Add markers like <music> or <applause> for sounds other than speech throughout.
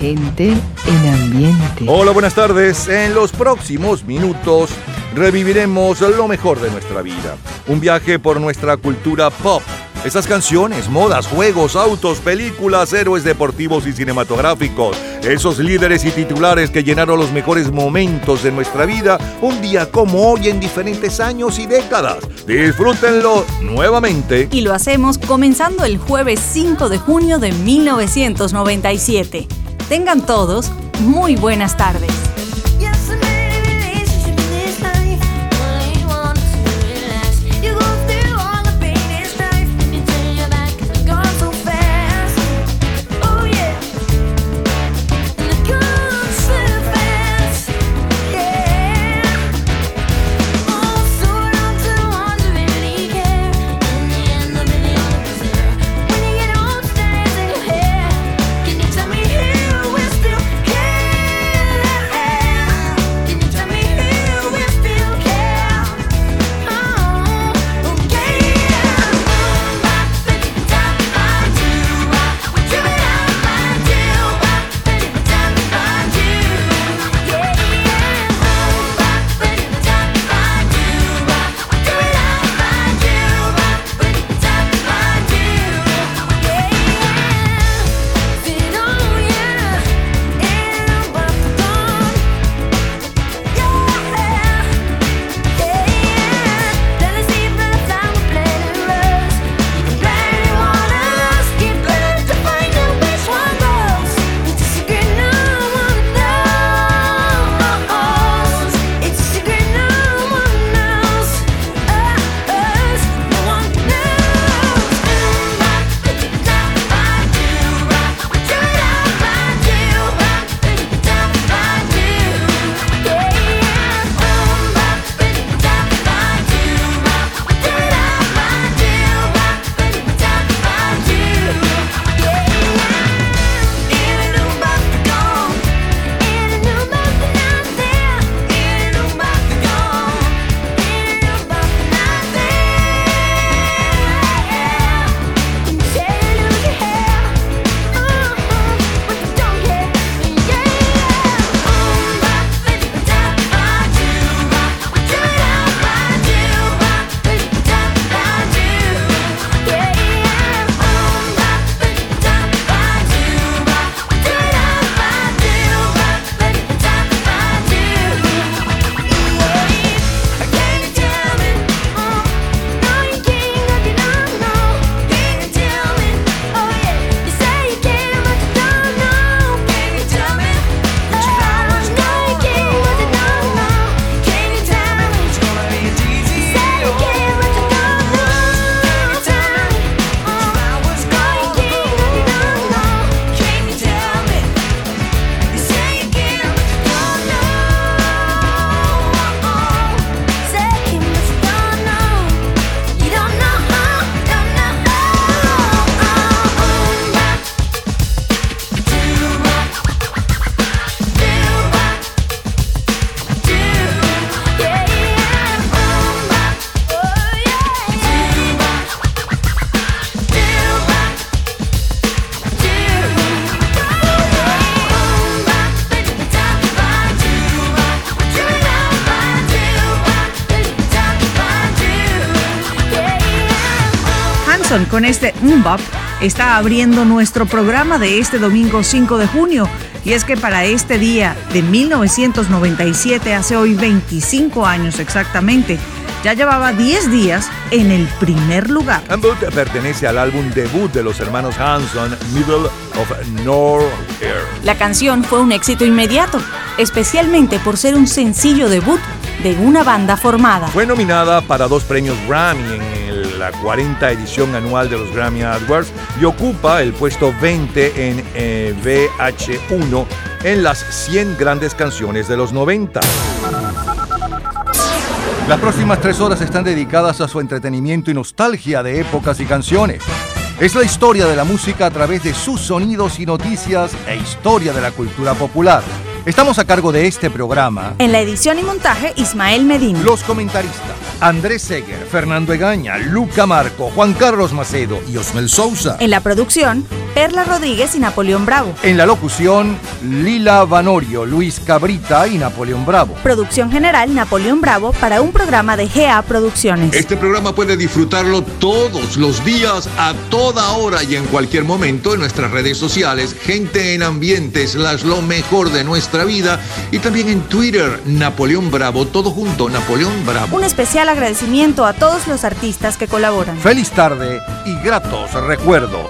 Gente en ambiente. Hola, buenas tardes. En los próximos minutos reviviremos lo mejor de nuestra vida. Un viaje por nuestra cultura pop. Esas canciones, modas, juegos, autos, películas, héroes deportivos y cinematográficos. Esos líderes y titulares que llenaron los mejores momentos de nuestra vida un día como hoy en diferentes años y décadas. Disfrútenlo nuevamente. Y lo hacemos comenzando el jueves 5 de junio de 1997. Tengan todos muy buenas tardes. Con este Mbop está abriendo nuestro programa de este domingo 5 de junio. Y es que para este día de 1997, hace hoy 25 años exactamente, ya llevaba 10 días en el primer lugar. Mbop pertenece al álbum debut de los hermanos Hanson, Middle of Nowhere. La canción fue un éxito inmediato, especialmente por ser un sencillo debut de una banda formada. Fue nominada para dos premios Grammy en la 40 edición anual de los Grammy Awards y ocupa el puesto 20 en eh, VH1 en las 100 grandes canciones de los 90. Las próximas tres horas están dedicadas a su entretenimiento y nostalgia de épocas y canciones. Es la historia de la música a través de sus sonidos y noticias e historia de la cultura popular. Estamos a cargo de este programa. En la edición y montaje, Ismael Medina. Los comentaristas, Andrés Seger, Fernando Egaña, Luca Marco, Juan Carlos Macedo y Osmel Sousa. En la producción, Perla Rodríguez y Napoleón Bravo. En la locución, Lila Vanorio, Luis Cabrita y Napoleón Bravo. Producción general, Napoleón Bravo, para un programa de GA Producciones. Este programa puede disfrutarlo todos los días, a toda hora y en cualquier momento en nuestras redes sociales, Gente en Ambientes, las lo mejor de nuestra vida, y también en Twitter, Napoleón Bravo, todo junto, Napoleón Bravo. Un especial agradecimiento a todos los artistas que colaboran. Feliz tarde y gratos recuerdos.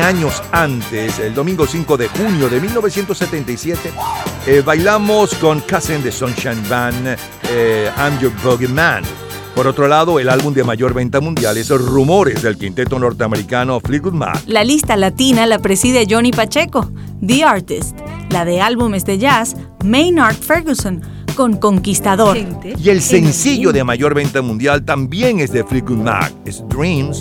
Años antes, el domingo 5 de junio de 1977, eh, bailamos con Cousin de Sunshine Band, eh, I'm Your Bogeyman. Por otro lado, el álbum de mayor venta mundial es Rumores del quinteto norteamericano Fleetwood Mac. La lista latina la preside Johnny Pacheco, The Artist. La de álbumes de jazz, Maynard Ferguson, con Conquistador. Y el sencillo de mayor venta mundial también es de Fleetwood Mac, es Dreams.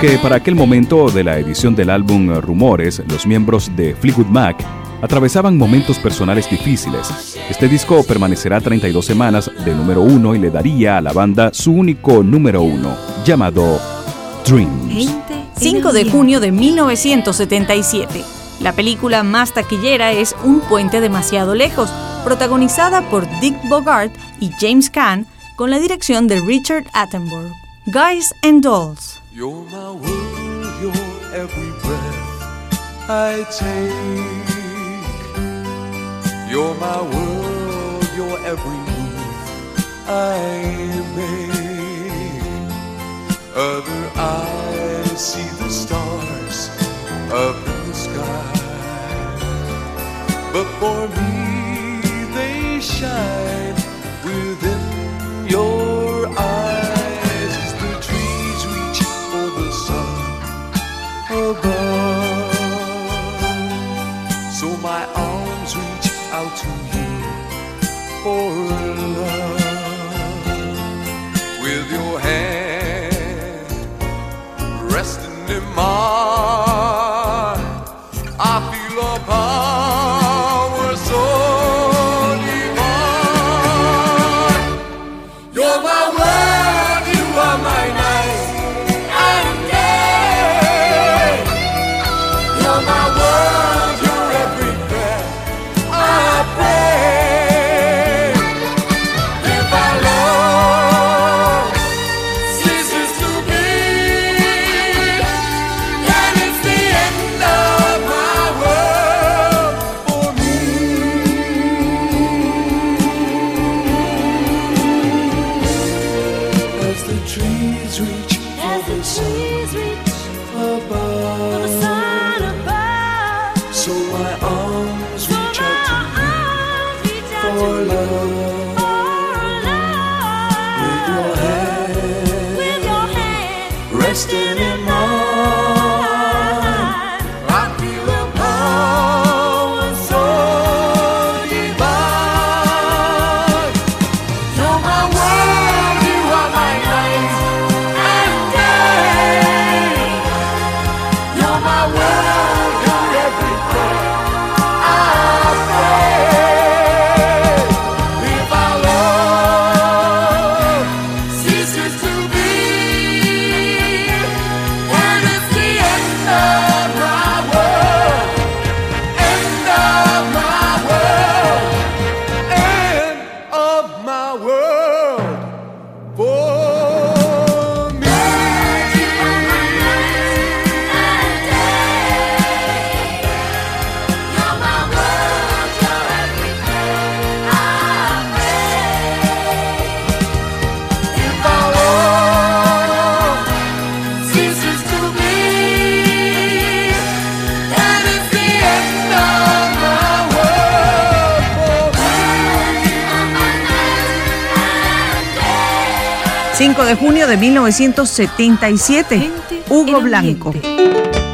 Aunque para aquel momento de la edición del álbum Rumores, los miembros de Fleetwood Mac atravesaban momentos personales difíciles, este disco permanecerá 32 semanas de número uno y le daría a la banda su único número uno, llamado Dreams. 5 de junio de 1977. La película más taquillera es Un puente demasiado lejos, protagonizada por Dick Bogart y James Caan, con la dirección de Richard Attenborough. Guys and Dolls. Breath I take. You're my world, you're every move I make. Other eyes see the stars up in the sky, but for me they shine within your eyes. As the trees reach for the sun above. For love. my world. De junio de 1977, Hugo Blanco. 5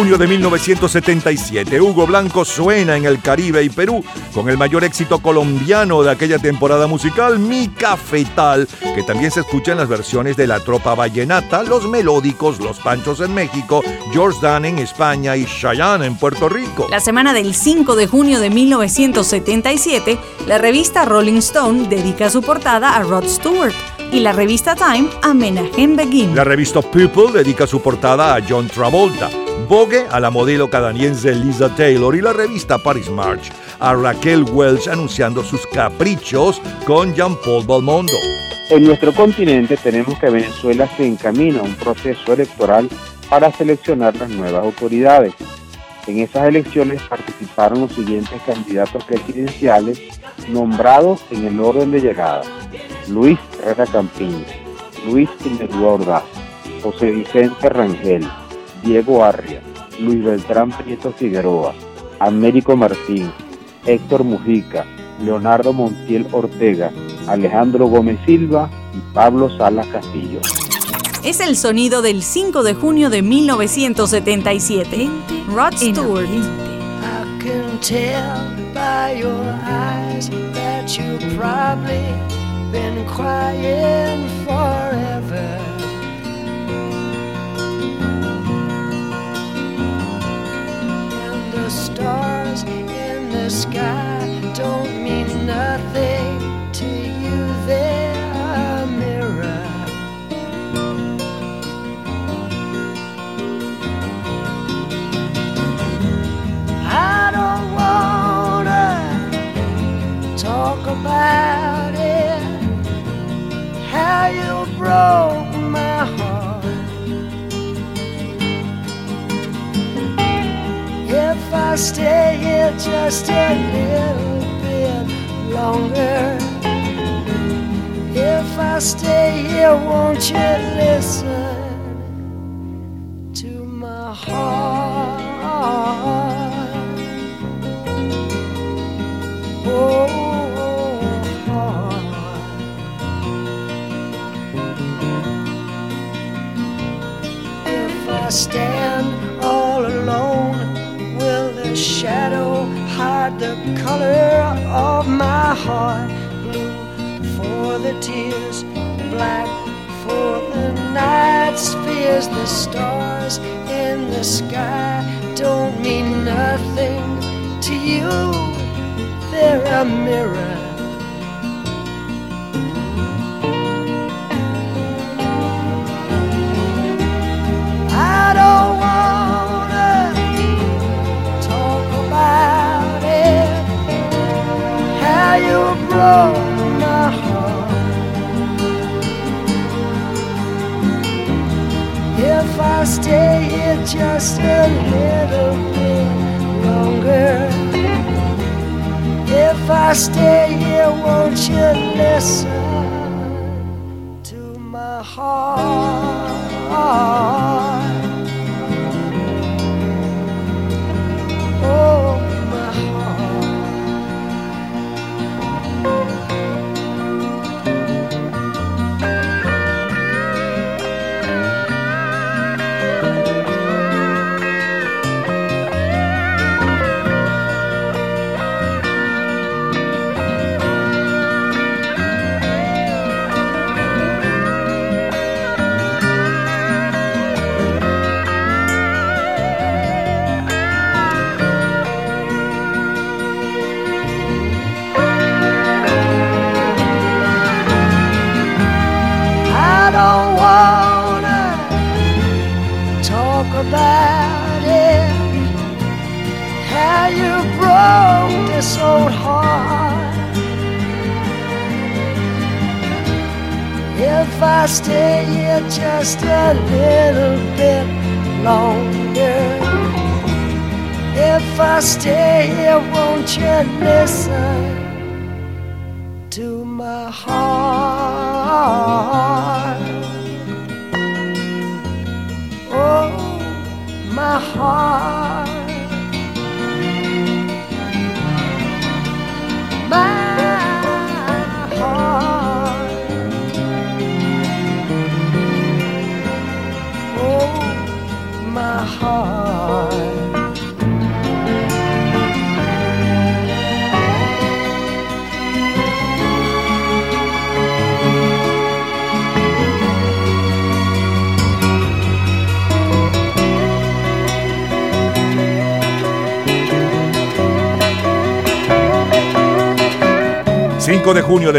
junio de 1977, Hugo Blanco suena en el Caribe y Perú con el mayor éxito colombiano de aquella temporada musical, Mi Cafetal, que también se escucha en las versiones de La Tropa Vallenata, Los Melódicos, Los Panchos en México, George Dan en España y Cheyenne en Puerto Rico. La semana del 5 de junio de 1977, la revista Rolling Stone dedica su portada a Rod Stewart y la revista Time a Menahem Begin. La revista People dedica su portada a John Travolta, Vogue a la modelo canadiense Lisa Taylor y la revista Paris March a Raquel Welch anunciando sus caprichos con Jean-Paul Belmondo. En nuestro continente tenemos que Venezuela se encamina a un proceso electoral para seleccionar las nuevas autoridades. En esas elecciones participaron los siguientes candidatos presidenciales nombrados en el orden de llegada. Luis Herrera Campiña, Luis Pinerúa Ordaz, José Vicente Rangel, Diego Arria, Luis Beltrán Prieto Figueroa, Américo Martín, Héctor Mujica, Leonardo Montiel Ortega, Alejandro Gómez Silva y Pablo Salas Castillo. Es el sonido del 5 de junio de 1977. Rod Stewart. Been crying forever. Sky don't mean nothing to you, they're a mirror. I don't wanna talk about it. How you broke I stay here just a little bit longer. If I stay here, won't you listen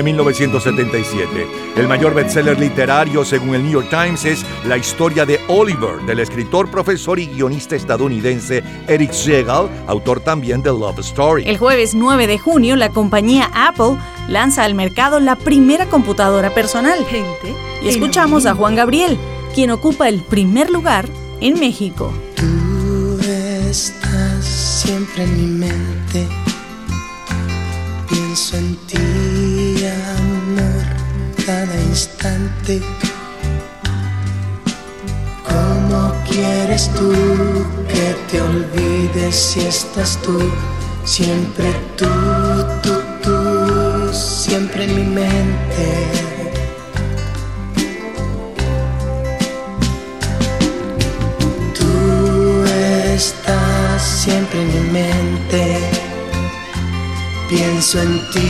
de junio de 1977. El mayor bestseller literario, según el New York Times, es La historia de Oliver, del escritor, profesor y guionista estadounidense Eric Segal, autor también de Love Story. El jueves 9 de junio, la compañía Apple lanza al mercado la primera computadora personal. Gente. Y escuchamos a Juan Gabriel, quien ocupa el primer lugar en México. Tú estás siempre en mi mente ¿Cómo quieres tú que te olvides si estás tú? Siempre tú, tú, tú, siempre en mi mente. Tú estás siempre en mi mente Pienso en ti,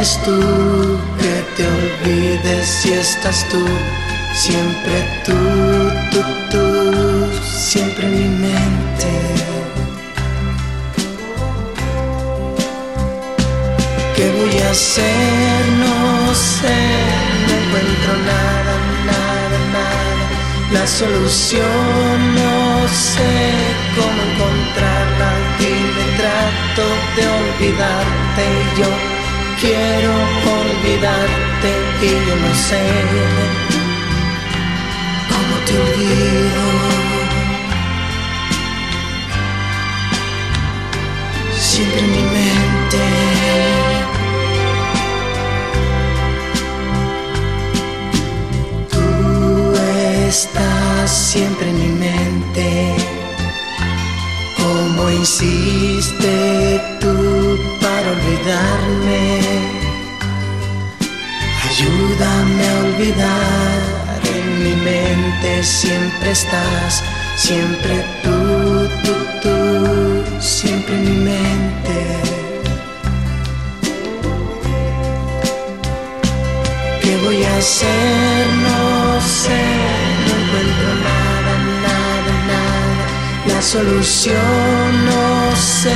quieres tú que te olvides si estás tú? Siempre tú, tú, tú, siempre en mi mente. ¿Qué voy a hacer? No sé, no encuentro nada, nada, nada la solución no sé cómo encontrarla y me trato de olvidarte yo quiero olvidarte y yo no sé cómo te olvido. Siempre en mi mente. Estás siempre en mi mente. ¿Cómo insiste tú olvidarme? Ayúdame a olvidar, en mi mente siempre estás, siempre tú, tú, tú, siempre en mi mente. ¿Qué voy a hacer? No sé encuentro nada, nada, nada. La solución no sé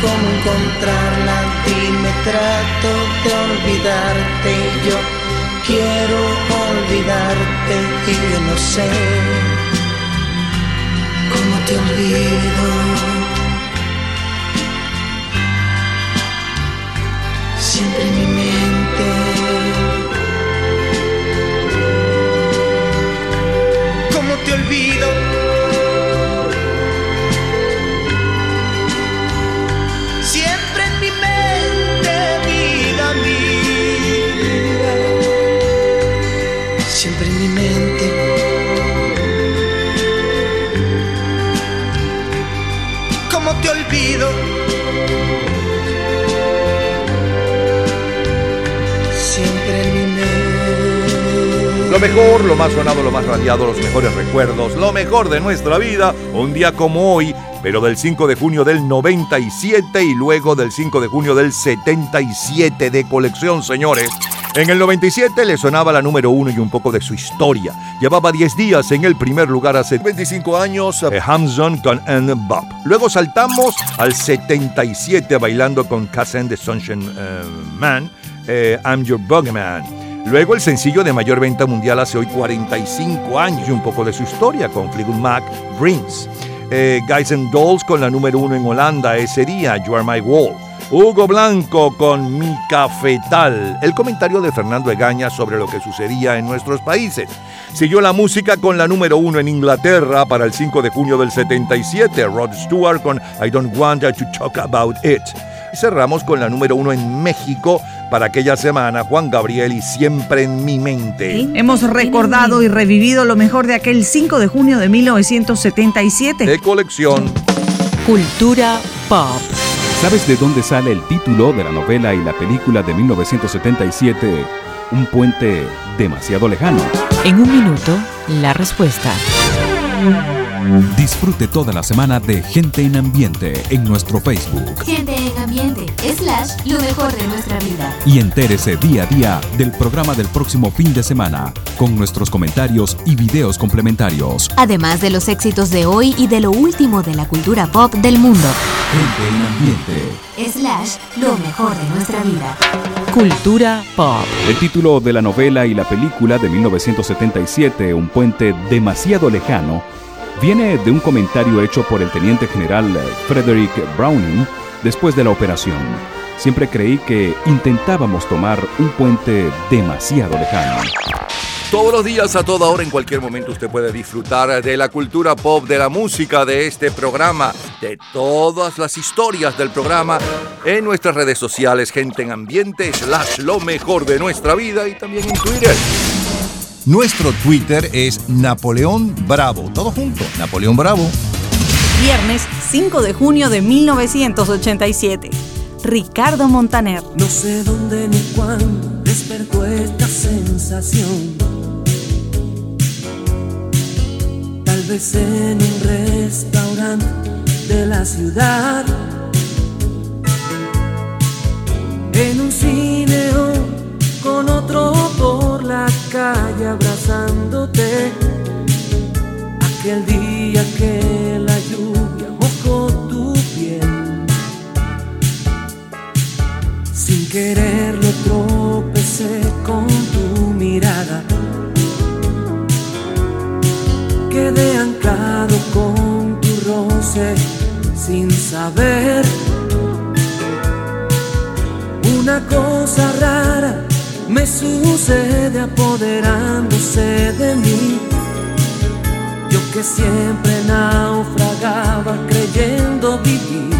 cómo encontrarla. me trato de olvidarte. Yo quiero olvidarte y yo no sé ¿Cómo te olvido? Siempre mi mente. Lo mejor, lo más sonado, lo más radiado, los mejores recuerdos, lo mejor de nuestra vida, un día como hoy, pero del 5 de junio del 97 y luego del 5 de junio del 77 de colección, señores. En el 97 le sonaba la número uno y un poco de su historia. Llevaba 10 días en el primer lugar hace 25 años, eh, Hamson con And Bob. Luego saltamos al 77 bailando con Cousin the Sunshine eh, Man, eh, I'm Your Bugman. Luego el sencillo de mayor venta mundial hace hoy 45 años y un poco de su historia con Fleetwood Mac, Dreams. Eh, Guys and Dolls con la número uno en Holanda ese día, You Are My Wall. Hugo Blanco con Mi Cafetal. El comentario de Fernando Egaña sobre lo que sucedía en nuestros países. Siguió la música con la número uno en Inglaterra para el 5 de junio del 77, Rod Stewart con I Don't Want to Talk About It. Cerramos con la número uno en México para aquella semana, Juan Gabriel y Siempre en mi mente. Hemos recordado y revivido lo mejor de aquel 5 de junio de 1977. De colección. Cultura pop. ¿Sabes de dónde sale el título de la novela y la película de 1977, Un puente demasiado lejano? En un minuto, la respuesta. Disfrute toda la semana de Gente en Ambiente en nuestro Facebook Gente en ambiente, slash, lo mejor de nuestra vida. y entérese día a día del programa del próximo fin de semana con nuestros comentarios y videos complementarios. Además de los éxitos de hoy y de lo último de la cultura pop del mundo. Gente en Ambiente. Slash, lo mejor de nuestra vida. Cultura pop. El título de la novela y la película de 1977, Un puente demasiado lejano, viene de un comentario hecho por el teniente general Frederick Browning después de la operación. Siempre creí que intentábamos tomar un puente demasiado lejano. Todos los días, a toda hora, en cualquier momento, usted puede disfrutar de la cultura pop, de la música, de este programa, de todas las historias del programa en nuestras redes sociales, gente en ambiente, slash lo mejor de nuestra vida y también en Twitter. Nuestro Twitter es Napoleón Bravo. Todo junto, Napoleón Bravo. Viernes 5 de junio de 1987. Ricardo Montaner. No sé dónde ni cuándo despertó esta sensación. Tal vez en un restaurante de la ciudad. En un cine o con otro calle abrazándote. Aquel día que la lluvia mojó tu piel. Sin quererlo tropecé con tu mirada. Quedé anclado con tu roce sin saber. Una cosa rara me sucede apoderándose de mí. Yo que siempre naufragaba creyendo vivir.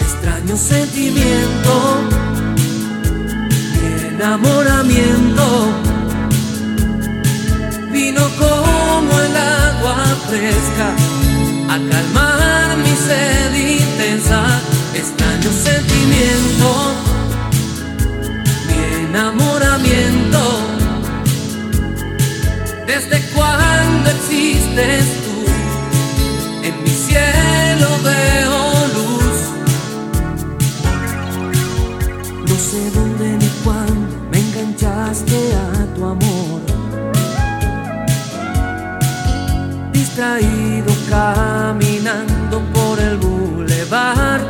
Extraño sentimiento, mi enamoramiento. Vino como el agua fresca a calmar mi sed intensa, extraño sentimiento, mi enamoramiento. ¿Desde cuándo existes tú? En mi cielo veo luz. No sé dónde ni cuándo me enganchaste a tu amor. Distraído caminando por el bulevar.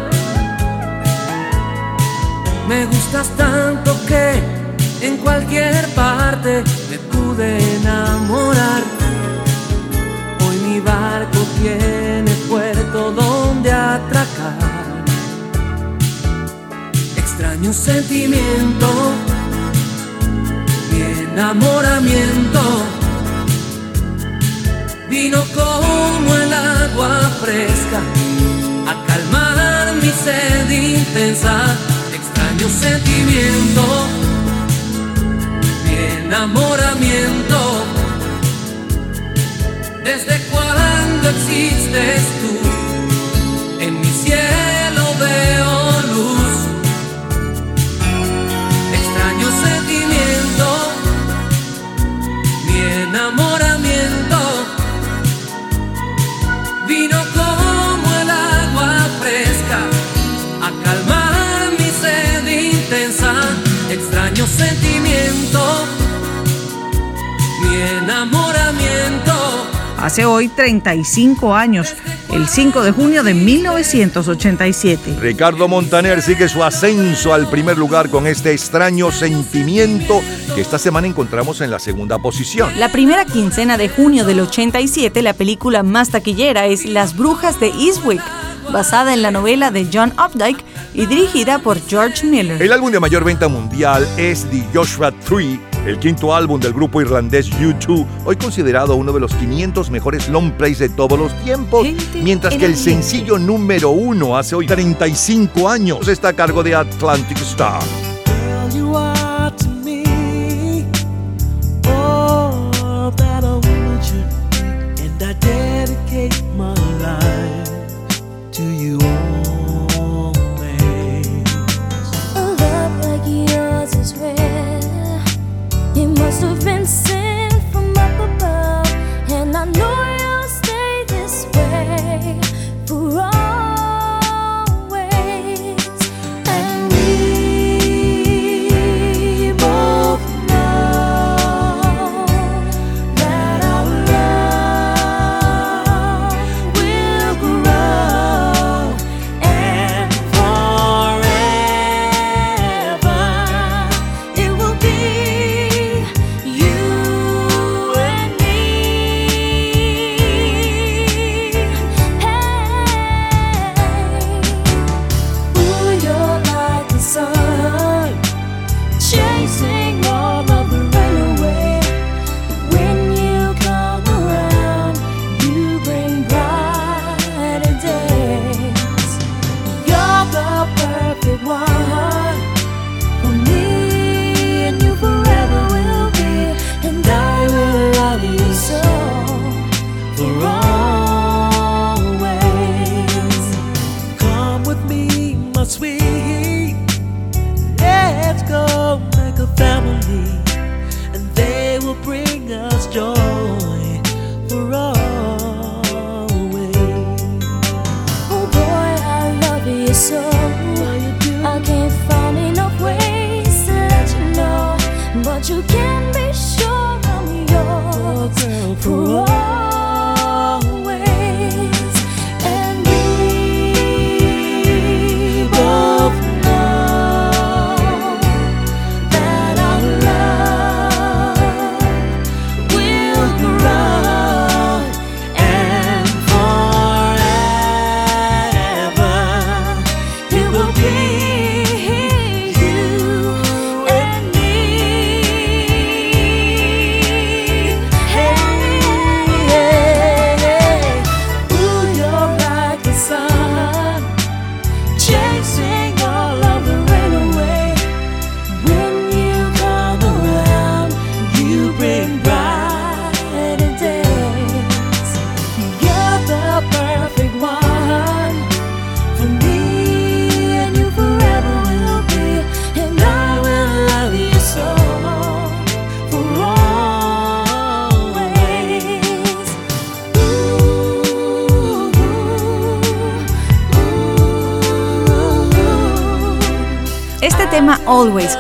Me gustas tanto que en cualquier parte me pude enamorar. Hoy mi barco tiene puerto donde atracar. Extraño sentimiento, mi enamoramiento vino como el agua fresca a calmar mi sed intensa. Extraño sentimiento enamoramiento. ¿Desde cuándo existes tú? Hace hoy 35 años, el 5 de junio de 1987. Ricardo Montaner sigue su ascenso al primer lugar con este extraño sentimiento que esta semana encontramos en la segunda posición. La primera quincena de junio del 87, la película más taquillera es Las Brujas de Eastwick, basada en la novela de John Updike y dirigida por George Miller. El álbum de mayor venta mundial es The Joshua Tree, el quinto álbum del grupo irlandés U2, hoy considerado uno de los 500 mejores long plays de todos los tiempos, mientras que el sencillo número uno hace hoy 35 años está a cargo de Atlantic Star.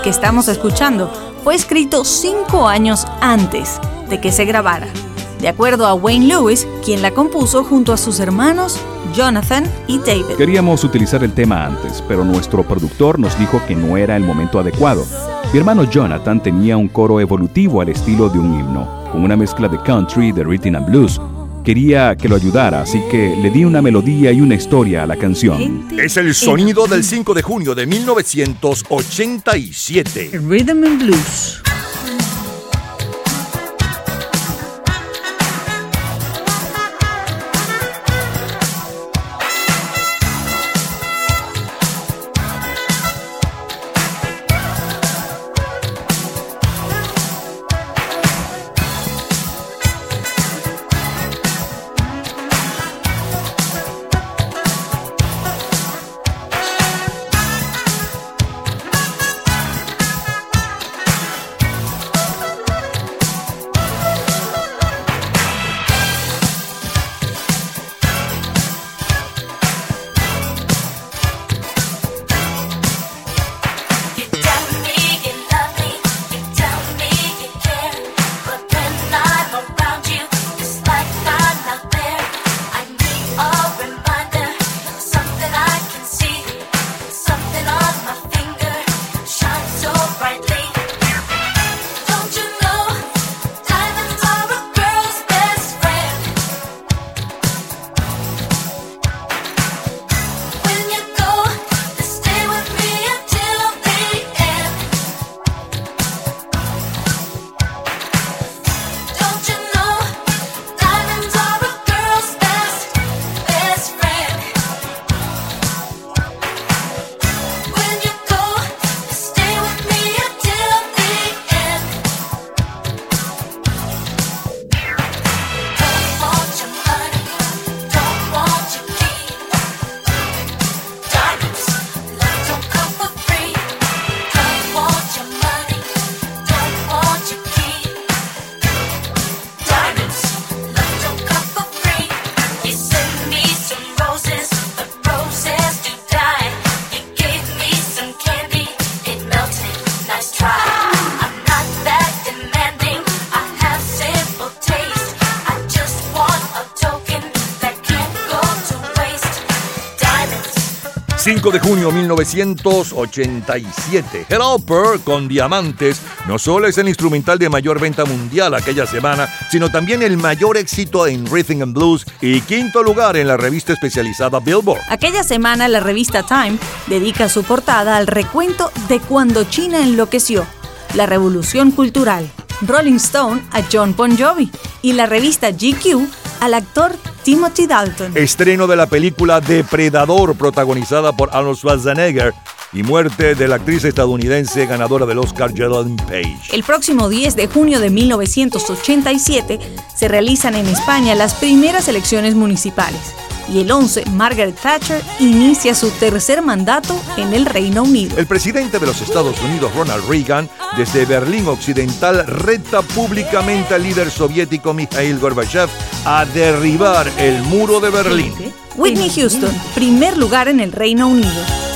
Que estamos escuchando fue escrito cinco años antes de que se grabara, de acuerdo a Wayne Lewis, quien la compuso junto a sus hermanos Jonathan y David. Queríamos utilizar el tema antes, pero nuestro productor nos dijo que no era el momento adecuado. Mi hermano Jonathan tenía un coro evolutivo al estilo de un himno, con una mezcla de country de rhythm and blues, Quería que lo ayudara, así que le di una melodía y una historia a la canción. Es el sonido del 5 de junio de 1987. Rhythm and Blues. De junio 1987. Helper con Diamantes no solo es el instrumental de mayor venta mundial aquella semana, sino también el mayor éxito en Rhythm and Blues y quinto lugar en la revista especializada Billboard. Aquella semana la revista Time dedica su portada al recuento de cuando China enloqueció, la revolución cultural. Rolling Stone a John Bon Jovi y la revista GQ al actor Timothy Dalton. Estreno de la película Depredador, protagonizada por Arnold Schwarzenegger, y muerte de la actriz estadounidense ganadora del Oscar Geraldine Page. El próximo 10 de junio de 1987 se realizan en España las primeras elecciones municipales y el 11 Margaret Thatcher inicia su tercer mandato en el Reino Unido. El presidente de los Estados Unidos, Ronald Reagan, desde Berlín Occidental reta públicamente al líder soviético Mikhail Gorbachev a derribar el muro de Berlín. Whitney Houston, primer lugar en el Reino Unido.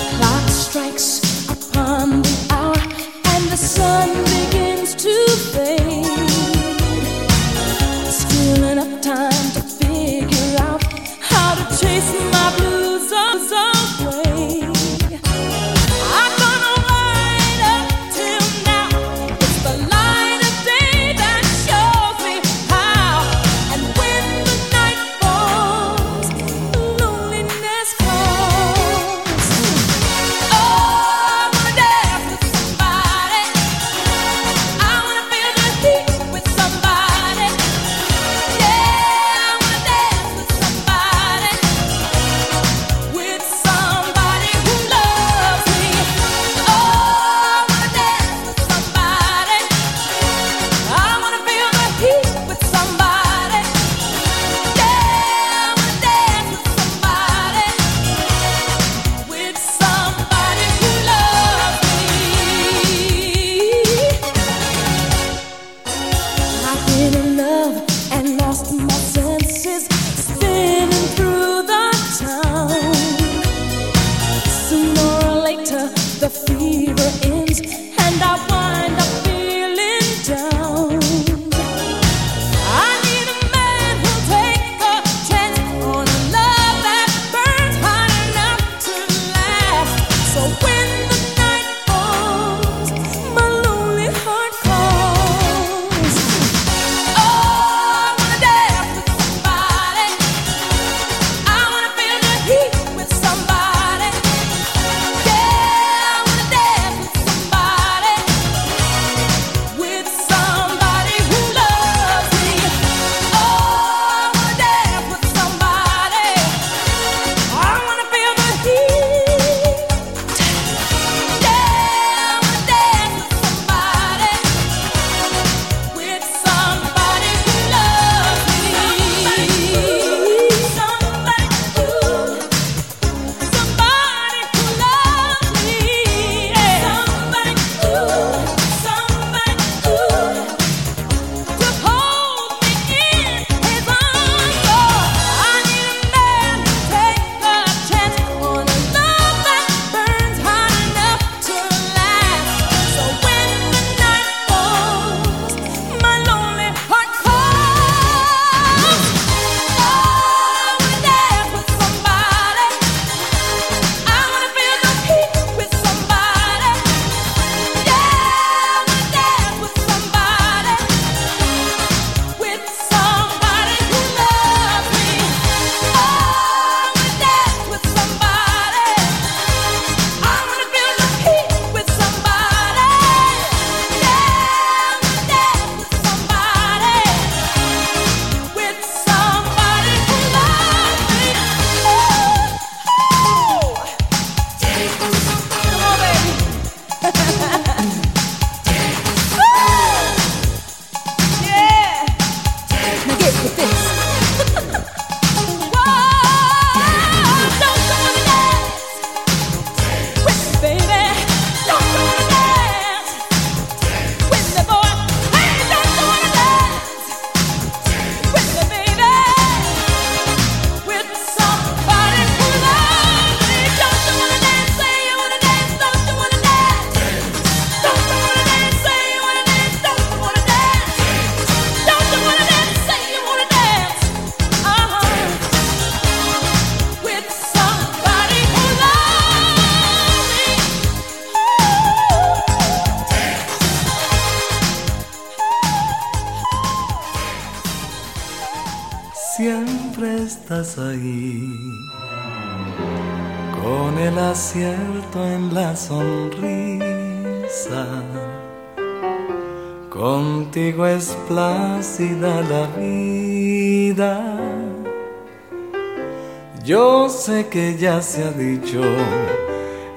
La vida. Yo sé que ya se ha dicho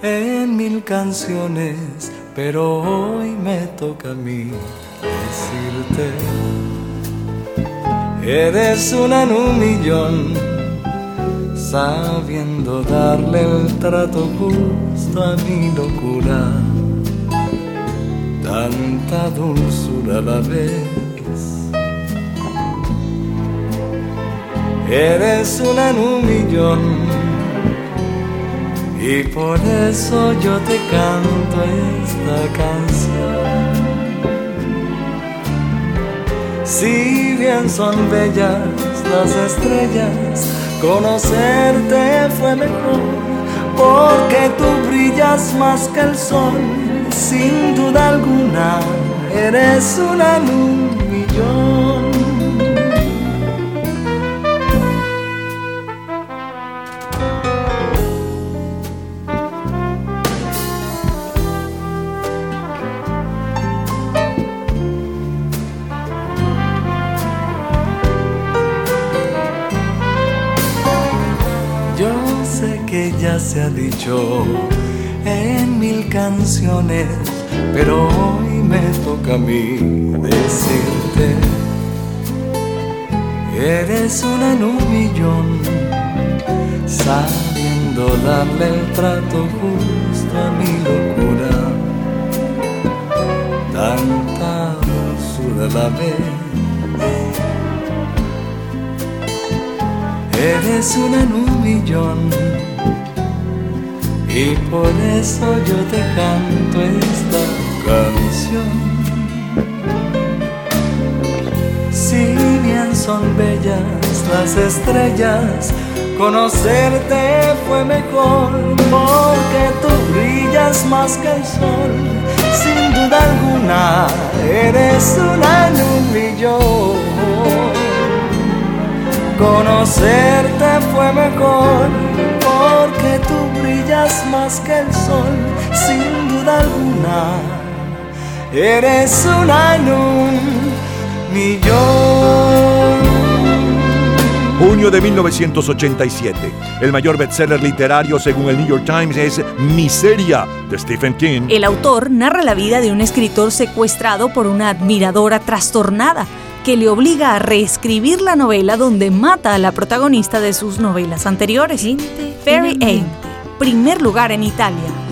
en mil canciones, pero hoy me toca a mí decirte. Eres una en un millón, sabiendo darle el trato justo a mi locura. Tanta dulzura la vez. Eres una en un millón, y por eso yo te canto esta canción. Si bien son bellas las estrellas, conocerte fue mejor, porque tú brillas más que el sol, sin duda alguna, eres una en un millón. Se ha dicho en mil canciones, pero hoy me toca a mí decirte, eres una en un millón, sabiendo darle el trato justo a mi locura, tanta dulzura la vez. Eres una en un millón y por eso yo te canto esta canción. Si bien son bellas las estrellas, conocerte fue mejor porque tú brillas más que el sol. Sin duda alguna, eres una en un millón. Conocerte fue mejor tú brillas más que el sol, sin duda alguna. Eres una en un millón. Junio de 1987. El mayor bestseller literario según el New York Times es Miseria de Stephen King. El autor narra la vida de un escritor secuestrado por una admiradora trastornada que le obliga a reescribir la novela donde mata a la protagonista de sus novelas anteriores, Fairy Aid, primer lugar en Italia.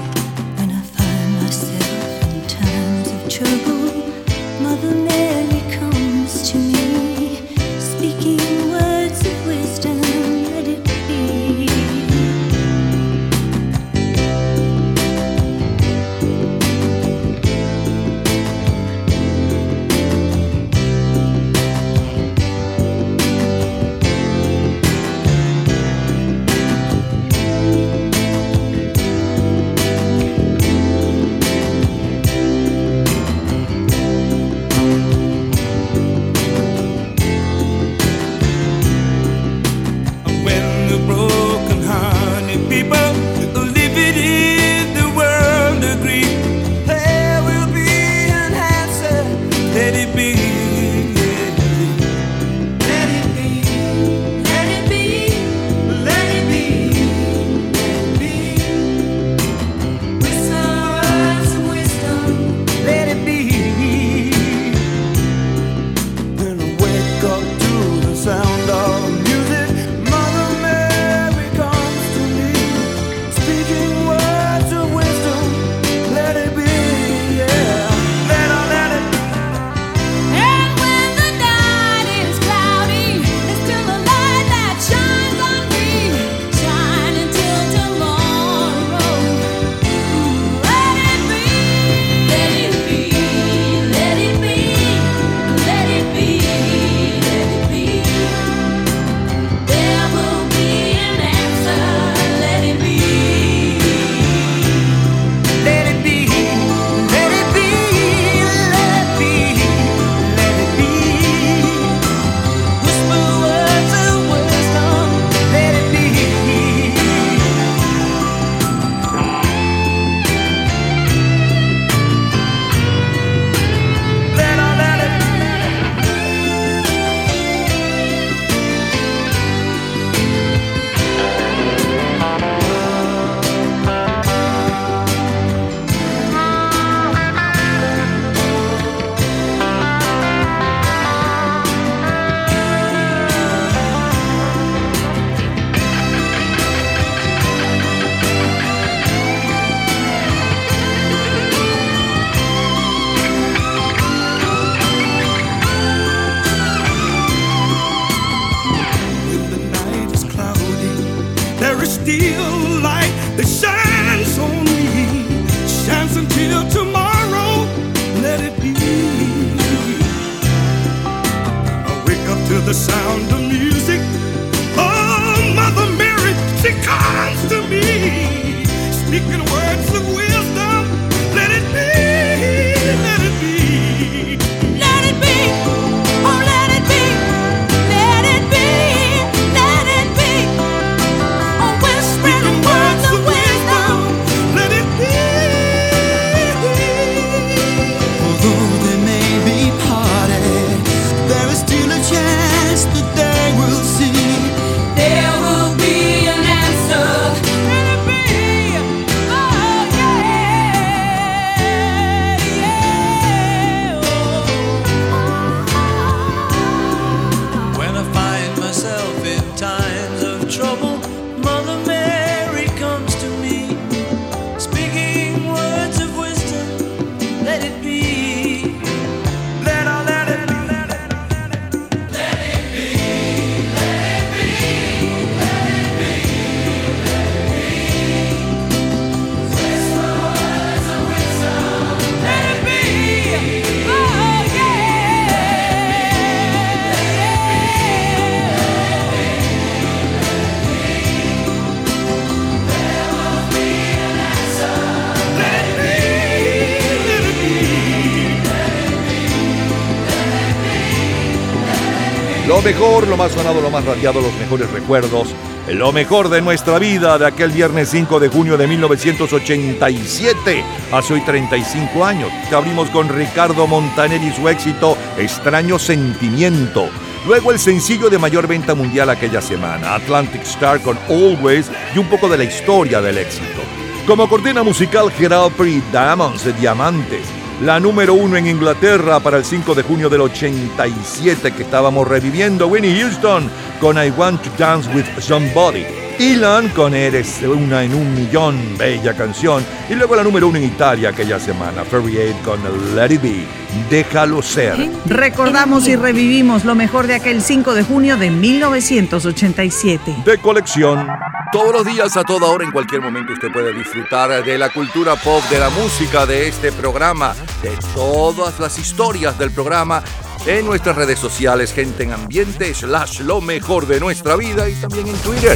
Mejor, lo más sonado, lo más radiado, los mejores recuerdos. Lo mejor de nuestra vida de aquel viernes 5 de junio de 1987, hace hoy 35 años. Te abrimos con Ricardo Montaner y su éxito Extraño Sentimiento. Luego el sencillo de mayor venta mundial aquella semana, Atlantic Star con Always y un poco de la historia del éxito. Como cortina musical, Gerald Perry Diamonds de Diamantes la número uno en Inglaterra para el 5 de junio del 87 que estábamos reviviendo. Winnie Houston con I Want to Dance with Somebody. Ilan con Eres una en un millón, bella canción. Y luego la número uno en Italia aquella semana, Ferry Aid con Let It Be, Déjalo Ser. Recordamos y revivimos lo mejor de aquel 5 de junio de 1987. De colección. Todos los días, a toda hora, en cualquier momento, usted puede disfrutar de la cultura pop, de la música, de este programa, de todas las historias del programa en nuestras redes sociales, gente en ambiente, slash lo mejor de nuestra vida y también en Twitter.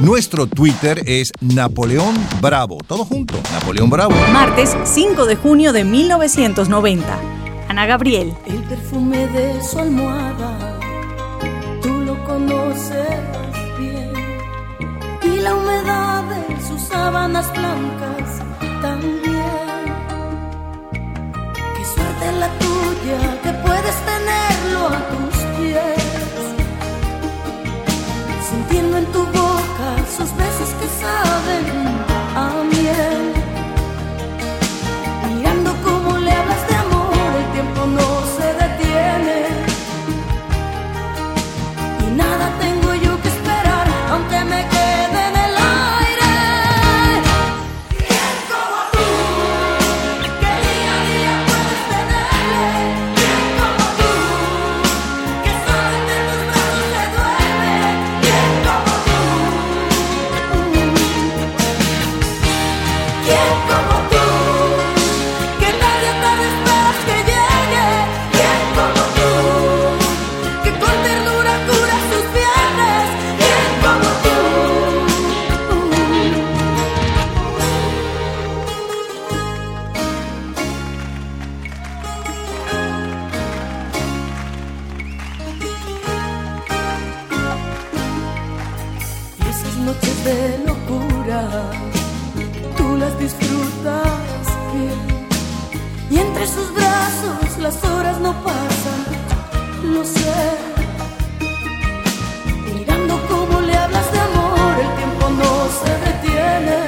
Nuestro Twitter es Napoleón Bravo. Todo junto, Napoleón Bravo. Martes 5 de junio de 1990. Ana Gabriel. El perfume de su almohada, tú lo conoces la humedad de sus sábanas blancas también. Qué suerte la tuya que puedes tenerlo a tus pies. Sintiendo en tu boca sus besos que saben no pasan, lo sé. Mirando cómo le hablas de amor, el tiempo no se detiene.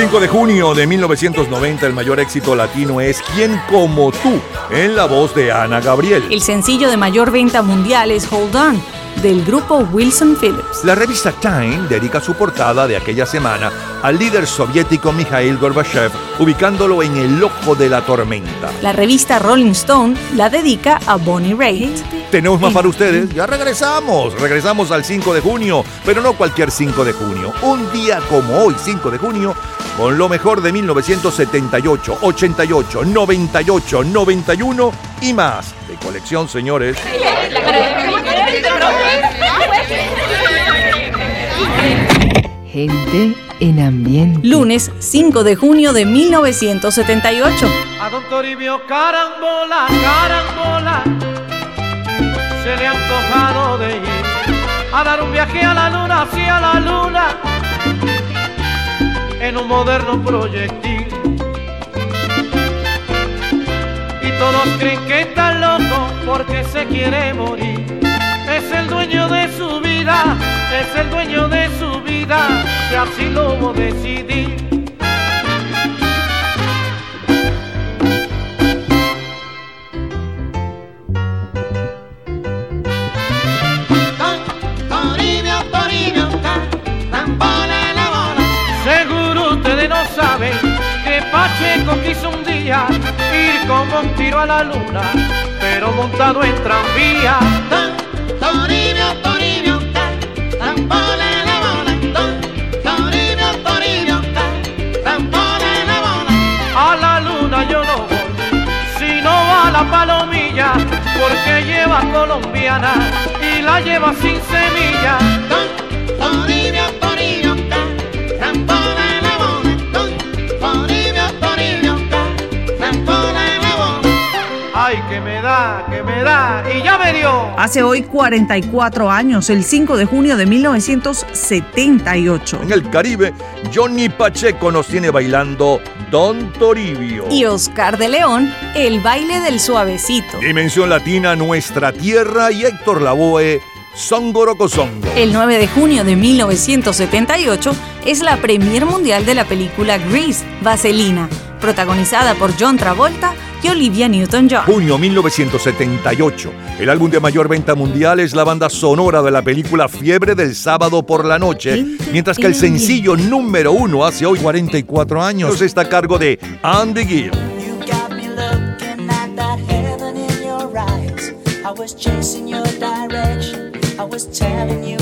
5 de junio de 1990 el mayor éxito latino es Quién como tú, en la voz de Ana Gabriel. El sencillo de mayor venta mundial es Hold On, del grupo Wilson Phillips. La revista Time dedica su portada de aquella semana al líder soviético Mikhail Gorbachev, ubicándolo en el ojo de la tormenta. La revista Rolling Stone la dedica a Bonnie Raitt. Tenemos más para ustedes, ya regresamos, regresamos al 5 de junio, pero no cualquier 5 de junio, un día como hoy, 5 de junio, con lo mejor de 1978, 88, 98, 91 y más. De colección, señores. Gente en ambiente. Lunes 5 de junio de 1978. A don Toribio carambola, carambola, se le ha antojado de ir a dar un viaje a la luna, hacia la luna, en un moderno proyectil. Y todos creen que está loco porque se quiere morir. Es el dueño de su vida, es el dueño de su vida, y así lo decidí. Pacheco quiso un día ir como un tiro a la luna, pero montado en tranvía. Toribio, Toribio, tampola la bola. Toribio, Toribio, tampola la bola. A la luna yo no voy, sino a la palomilla, porque lleva colombiana y la lleva sin semilla. Y ya me dio. Hace hoy 44 años, el 5 de junio de 1978. En el Caribe, Johnny Pacheco nos tiene bailando Don Toribio. Y Oscar de León, el baile del suavecito. Dimensión Latina, Nuestra Tierra y Héctor Lavoe, Songorocosongo. El 9 de junio de 1978 es la premier mundial de la película Grease, Vaselina, protagonizada por John Travolta y Olivia Newton-John. Junio 1978. El álbum de mayor venta mundial es la banda sonora de la película Fiebre del sábado por la noche, mientras que el sencillo número uno hace hoy 44 años está a cargo de Andy Gill. got me looking at that heaven in your eyes. I was chasing your direction. I was telling you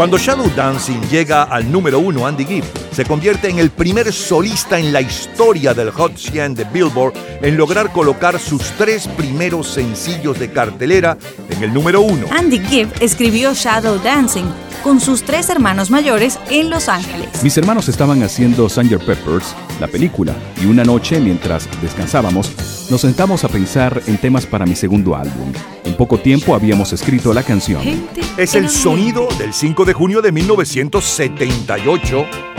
Cuando Shadow Dancing llega al número uno, Andy Gibb se convierte en el primer solista en la historia del Hot 100 de Billboard en lograr colocar sus tres primeros sencillos de cartelera en el número uno. Andy Gibb escribió Shadow Dancing con sus tres hermanos mayores en Los Ángeles. Mis hermanos estaban haciendo Sgt. Peppers, la película, y una noche mientras descansábamos, nos sentamos a pensar en temas para mi segundo álbum. Poco tiempo habíamos escrito la canción. Es el sonido del 5 de junio de 1978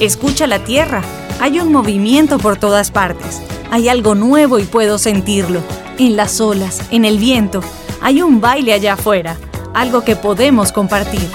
Escucha la tierra. Hay un movimiento por todas partes. Hay algo nuevo y puedo sentirlo. En las olas, en el viento. Hay un baile allá afuera. Algo que podemos compartir.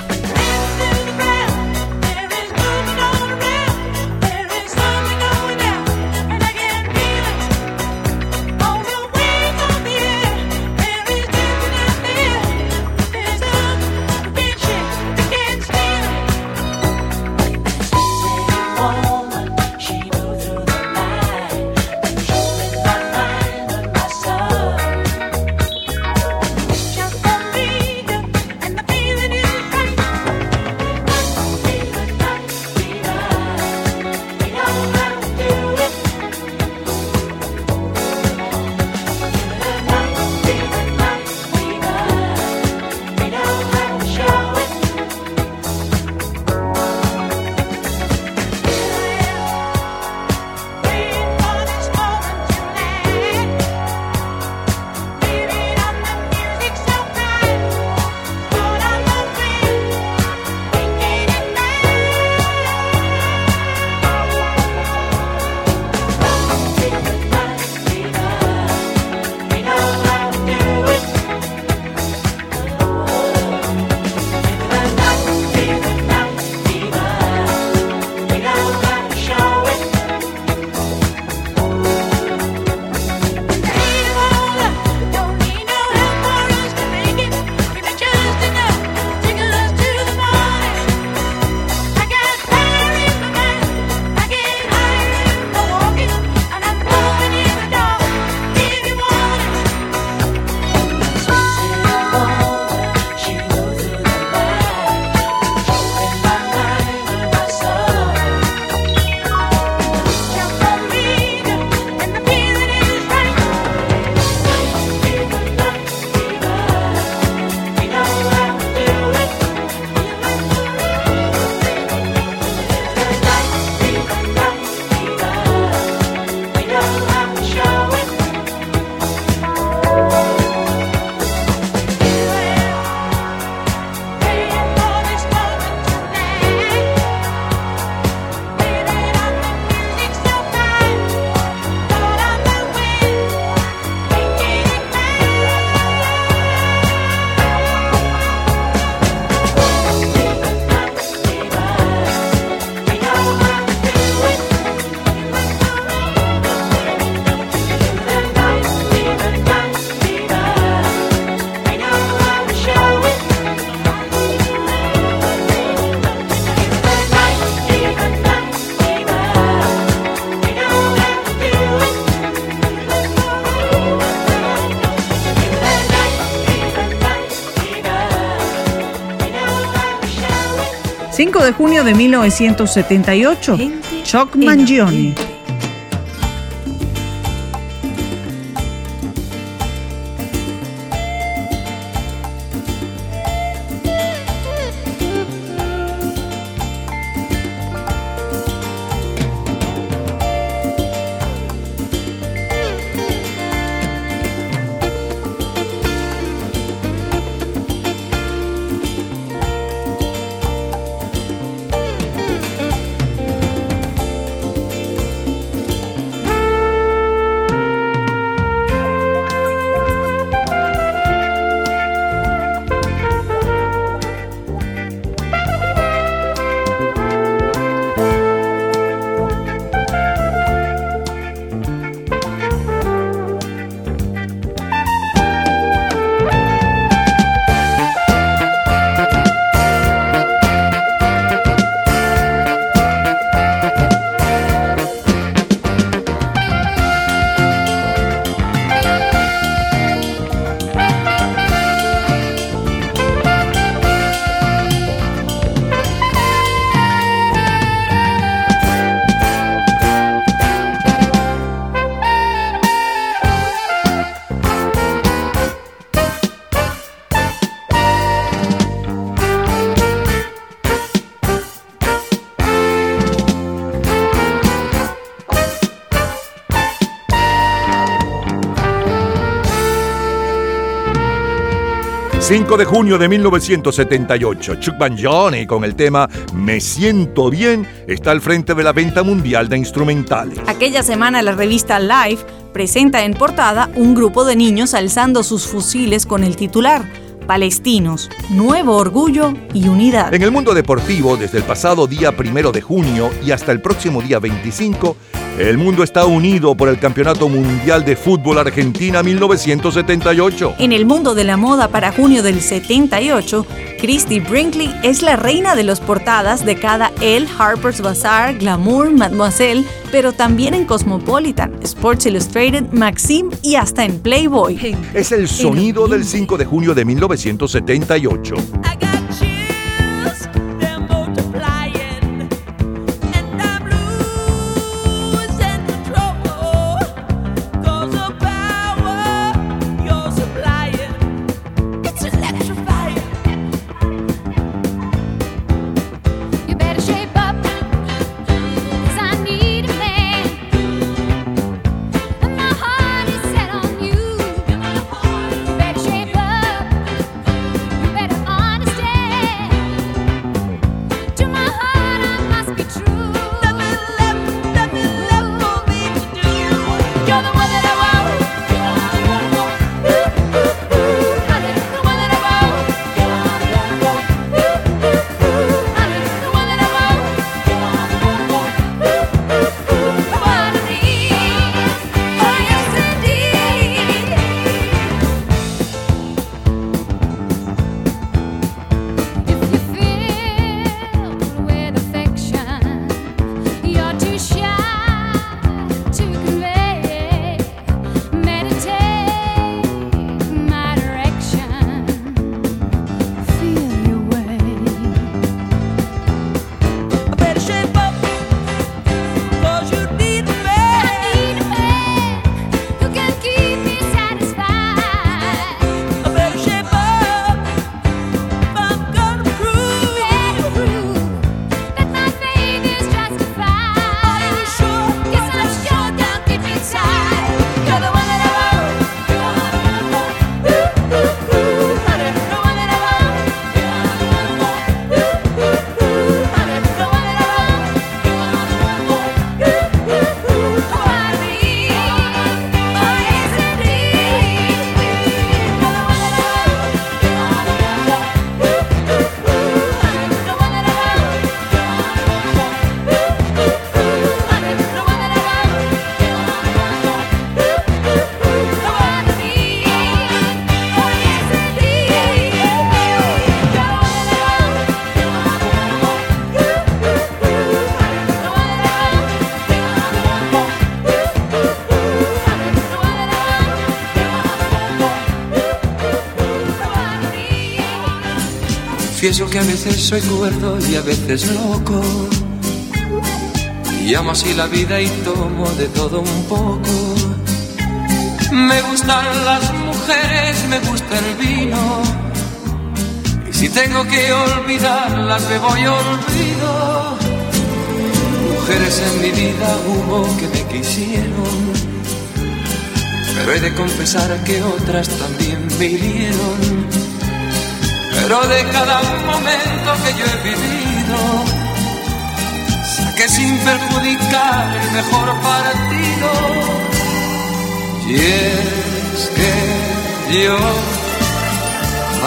De junio de 1978, Chuck Mangione. ...5 de junio de 1978... ...Chuck Mangione con el tema... ...Me siento bien... ...está al frente de la venta mundial de instrumentales. Aquella semana la revista Life presenta en portada un grupo de niños alzando sus fusiles con el titular Palestinos, Nuevo Orgullo y Unidad. En el mundo deportivo, desde el pasado día primero de junio y hasta el próximo día 25, el mundo está unido por el Campeonato Mundial de Fútbol Argentina 1978. En el mundo de la moda para junio del 78, Christy Brinkley es la reina de los portadas de cada Elle, Harper's Bazaar, Glamour, Mademoiselle, pero también en Cosmopolitan, Sports Illustrated, Maxim y hasta en Playboy. Es el sonido del 5 de junio de 1978. Confieso que a veces soy cuerdo y a veces loco. Y amo así la vida y tomo de todo un poco. Me gustan las mujeres, me gusta el vino. Y si tengo que olvidarlas, me voy olvido. Mujeres en mi vida hubo que me quisieron. Pero he de confesar que otras también me hirieron. Pero de cada momento que yo he vivido, saqué sin perjudicar el mejor partido. Y es que yo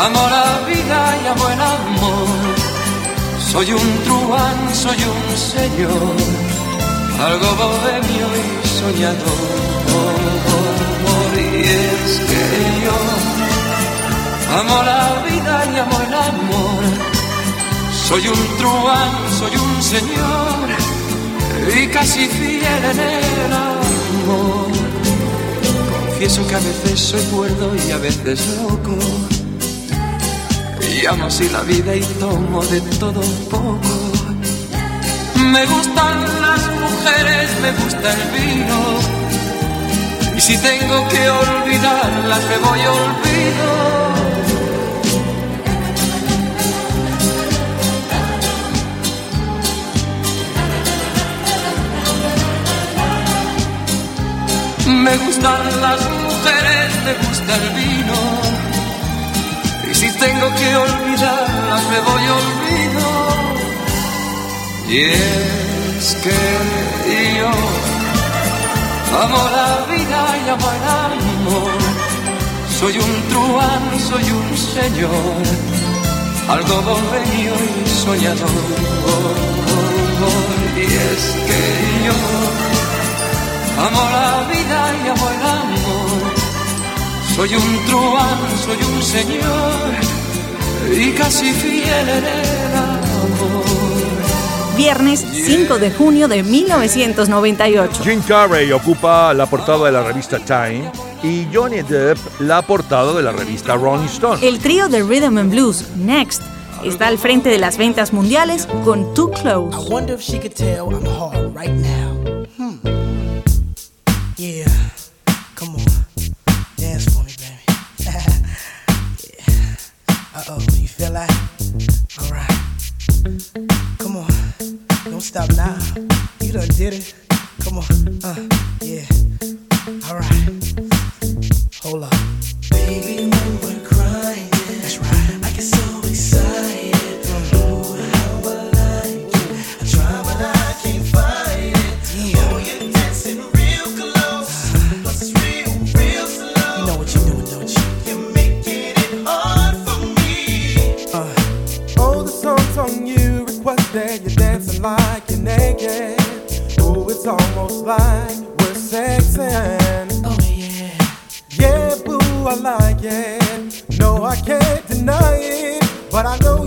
amo la vida y amo el amor. Soy un truán, soy un señor, algo bohemio y soñador. Y es amo la vida y amo el amor. Soy un truán, soy un señor y casi fiel en el amor. Confieso que a veces soy cuerdo y a veces loco. Y amo así la vida y tomo de todo un poco. Me gustan las mujeres, me gusta el vino. Y si tengo que olvidarlas, me voy olvido. Me gustan las mujeres, me gusta el vino. Y si tengo que olvidarlas, me voy olvido. Y es que yo amo la vida y amo el amor. Soy un truán, soy un señor, algo bohemio y soñador. Y es que yo amo la Soy un truán, soy un señor y casi fiel en el amor. Viernes 5 de junio de 1998. Jim Carrey ocupa la portada de la revista Time y Johnny Depp la portada de la revista Rolling Stone. El trío de Rhythm and Blues, Next, está al frente de las ventas mundiales con Too Close. I wonder if she could tell I'm hard right now. It. No, I can't deny it. But I know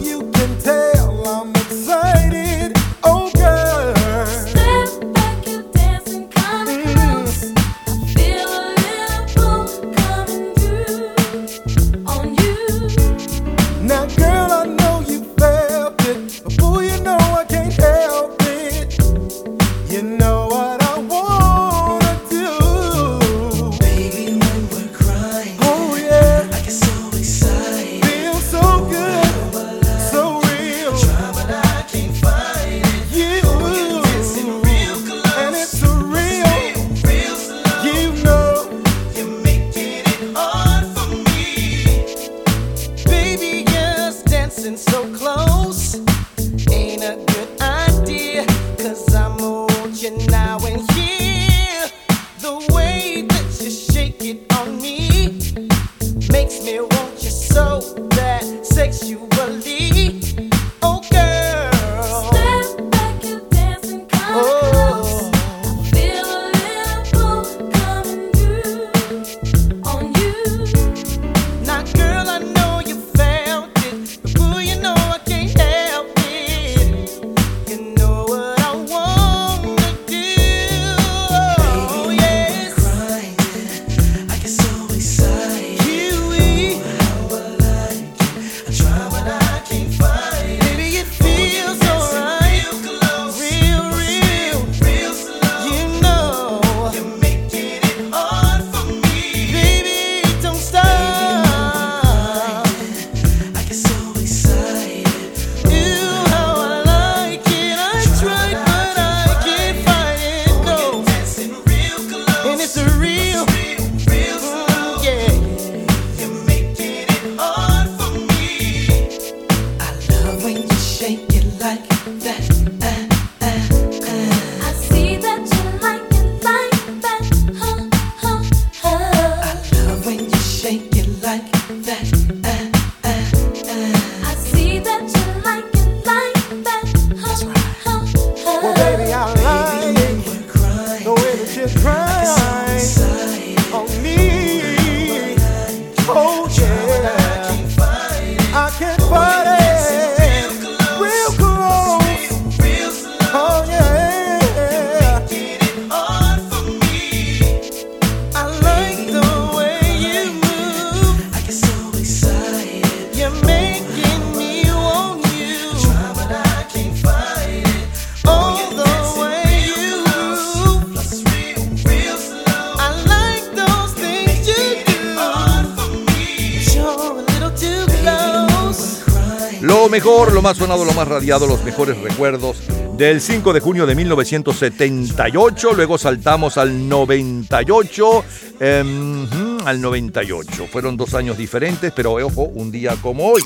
lo más radiado, los mejores recuerdos del 5 de junio de 1978. Luego saltamos al 98. em, al 98. Fueron dos años diferentes, pero ojo, un día como hoy.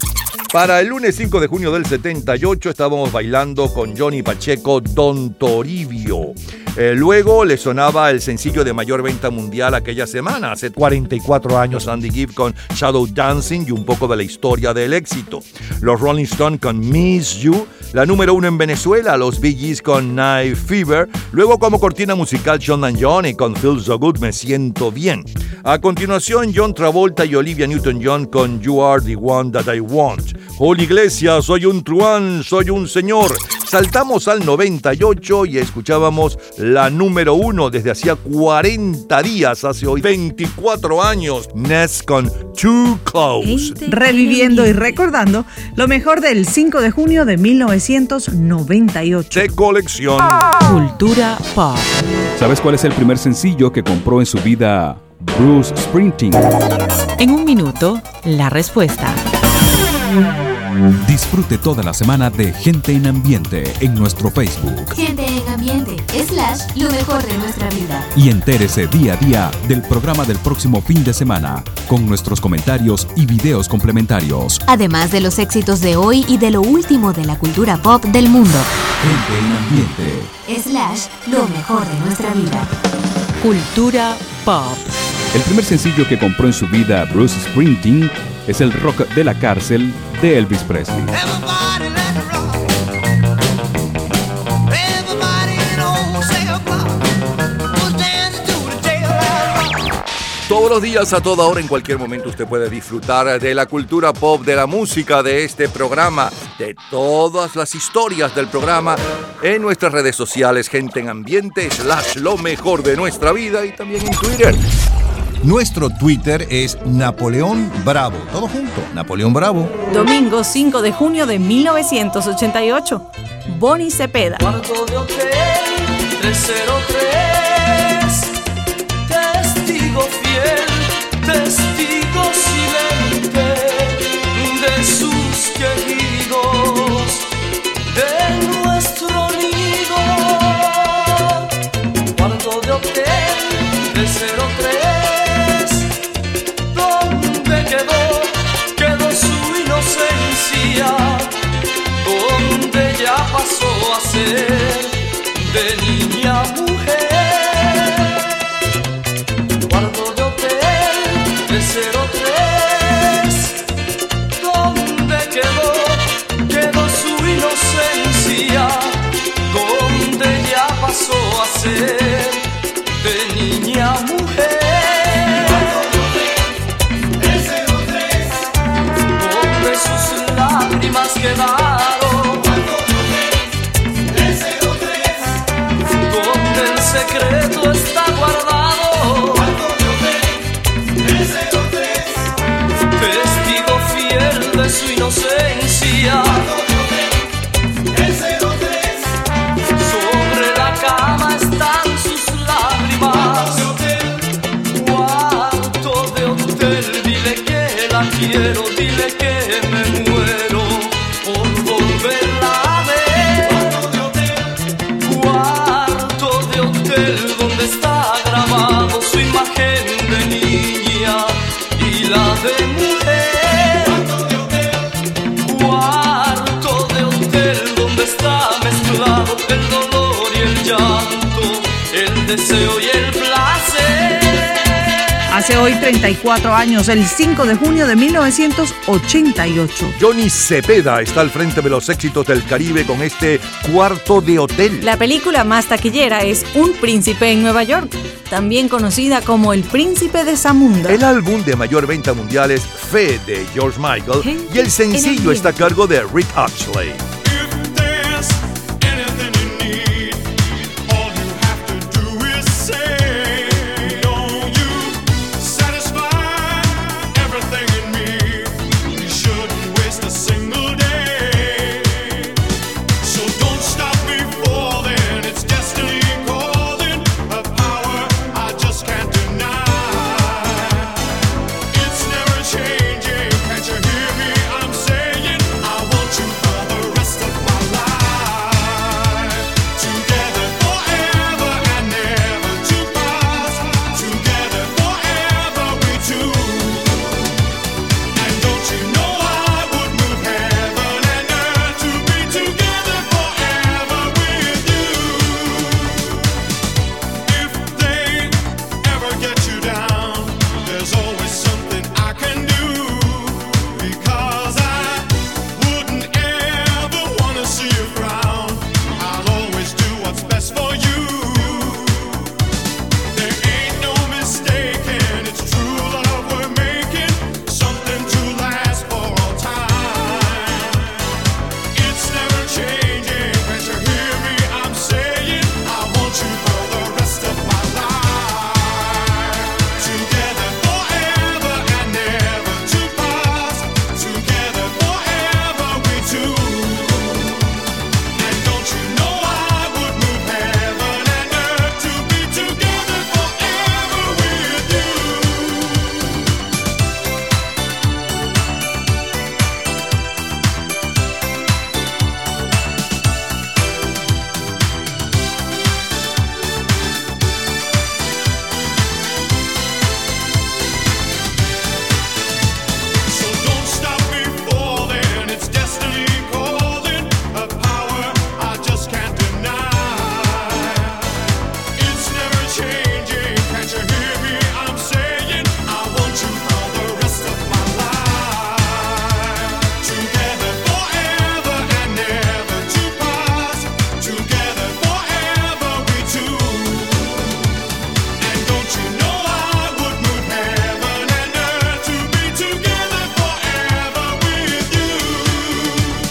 Para el lunes 5 de junio del 78 estábamos bailando con Johnny Pacheco Don Toribio. Eh, luego le sonaba el sencillo de mayor venta mundial aquella semana, hace 44 años, Andy Gibb con Shadow Dancing y un poco de la historia del éxito. Los Rolling Stones con Miss You, la número uno en Venezuela, los Bee Gees con Night Fever, luego como cortina musical John and Johnny con Feel So Good, Me Siento Bien. A continuación, John Travolta y Olivia Newton-John con You Are the One That I Want. Hola Iglesia, soy un truán, soy un señor. Saltamos al 98 y escuchábamos la número uno desde hacía 40 días, hace hoy 24 años. Ness con Too Close. Reviviendo y recordando lo mejor del 5 de junio de 1998. De colección. Cultura pop. ¿Sabes cuál es el primer sencillo que compró en su vida Bruce Springsteen? En un minuto, la respuesta. Disfrute toda la semana de Gente en Ambiente en nuestro Facebook Gente en ambiente, slash, lo mejor de nuestra vida. y entérese día a día del programa del próximo fin de semana con nuestros comentarios y videos complementarios. Además de los éxitos de hoy y de lo último de la cultura pop del mundo. Gente en Ambiente. Slash, lo mejor de nuestra vida. Cultura pop. El primer sencillo que compró en su vida Bruce Springsteen es el rock de la cárcel de Elvis Presley. Todos los días, a toda hora, en cualquier momento, usted puede disfrutar de la cultura pop, de la música, de este programa, de todas las historias del programa en nuestras redes sociales, gente en ambiente, slash lo mejor de nuestra vida y también en Twitter. Nuestro Twitter es Napoleón Bravo. Todo junto, Napoleón Bravo. Domingo 5 de junio de 1988. Bonnie Cepeda. Cuarto de hotel 303 Testigo fiel, testigo silente De sus queridos, de nuestro nido Cuarto de hotel 303 pasó a ser de niña secreto está guardado. Hace hoy 34 años, el 5 de junio de 1988. Johnny Cepeda está al frente de los éxitos del Caribe con este cuarto de hotel. La película más taquillera es Un príncipe en Nueva York, también conocida como El príncipe de Zamunda. El álbum de mayor venta mundial es Fe de George Michael y el sencillo está a cargo de Rick Ashley.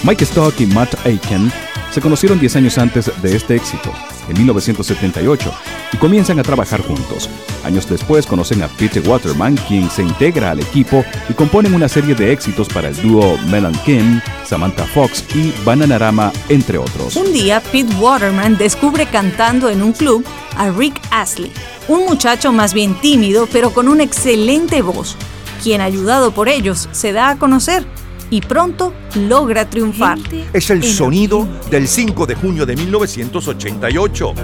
Mike Stock y Matt Aiken se conocieron 10 años antes de este éxito, en 1978, y comienzan a trabajar juntos. Años después conocen a Pete Waterman, quien se integra al equipo y componen una serie de éxitos para el dúo Melan Kim, Samantha Fox y Bananarama, entre otros. Un día, Pete Waterman descubre cantando en un club a Rick Astley, un muchacho más bien tímido pero con una excelente voz, quien ayudado por ellos se da a conocer y pronto logra triunfar. Es el sonido del 5 de junio de 1988.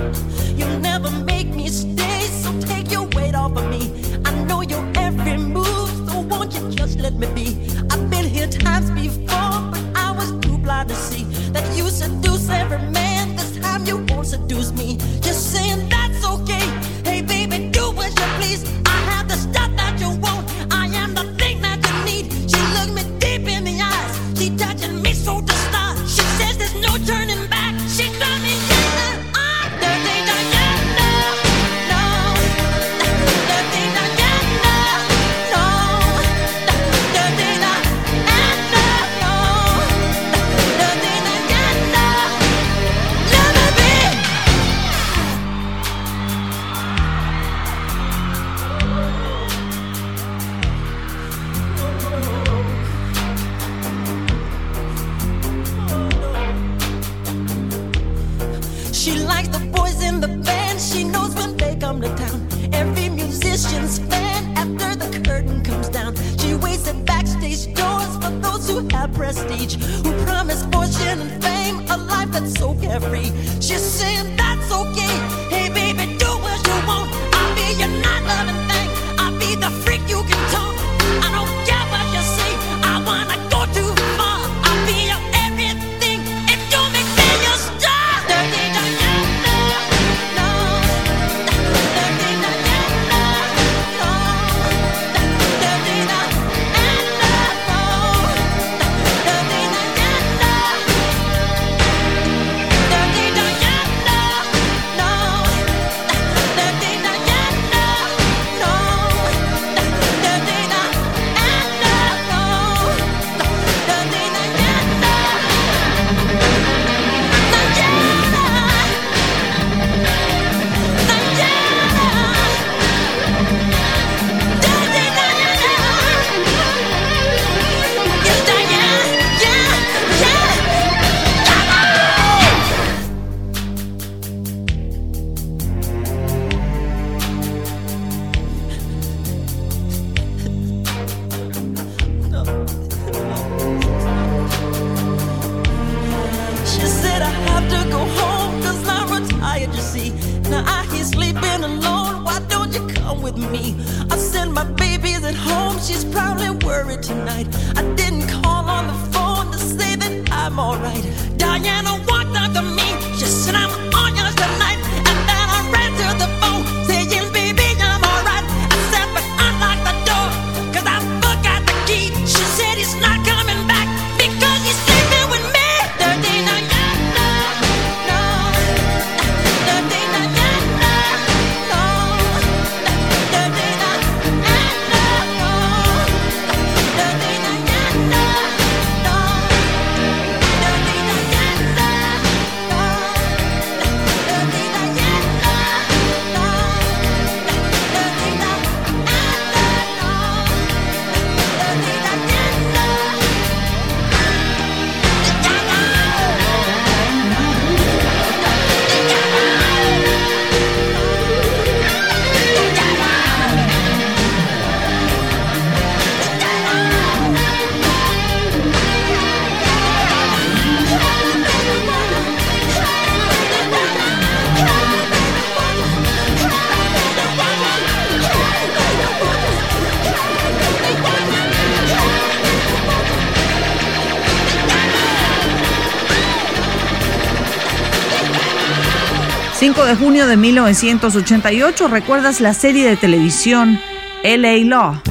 ...5 de junio de 1988... ¿recuerdas la serie de televisión LA Law?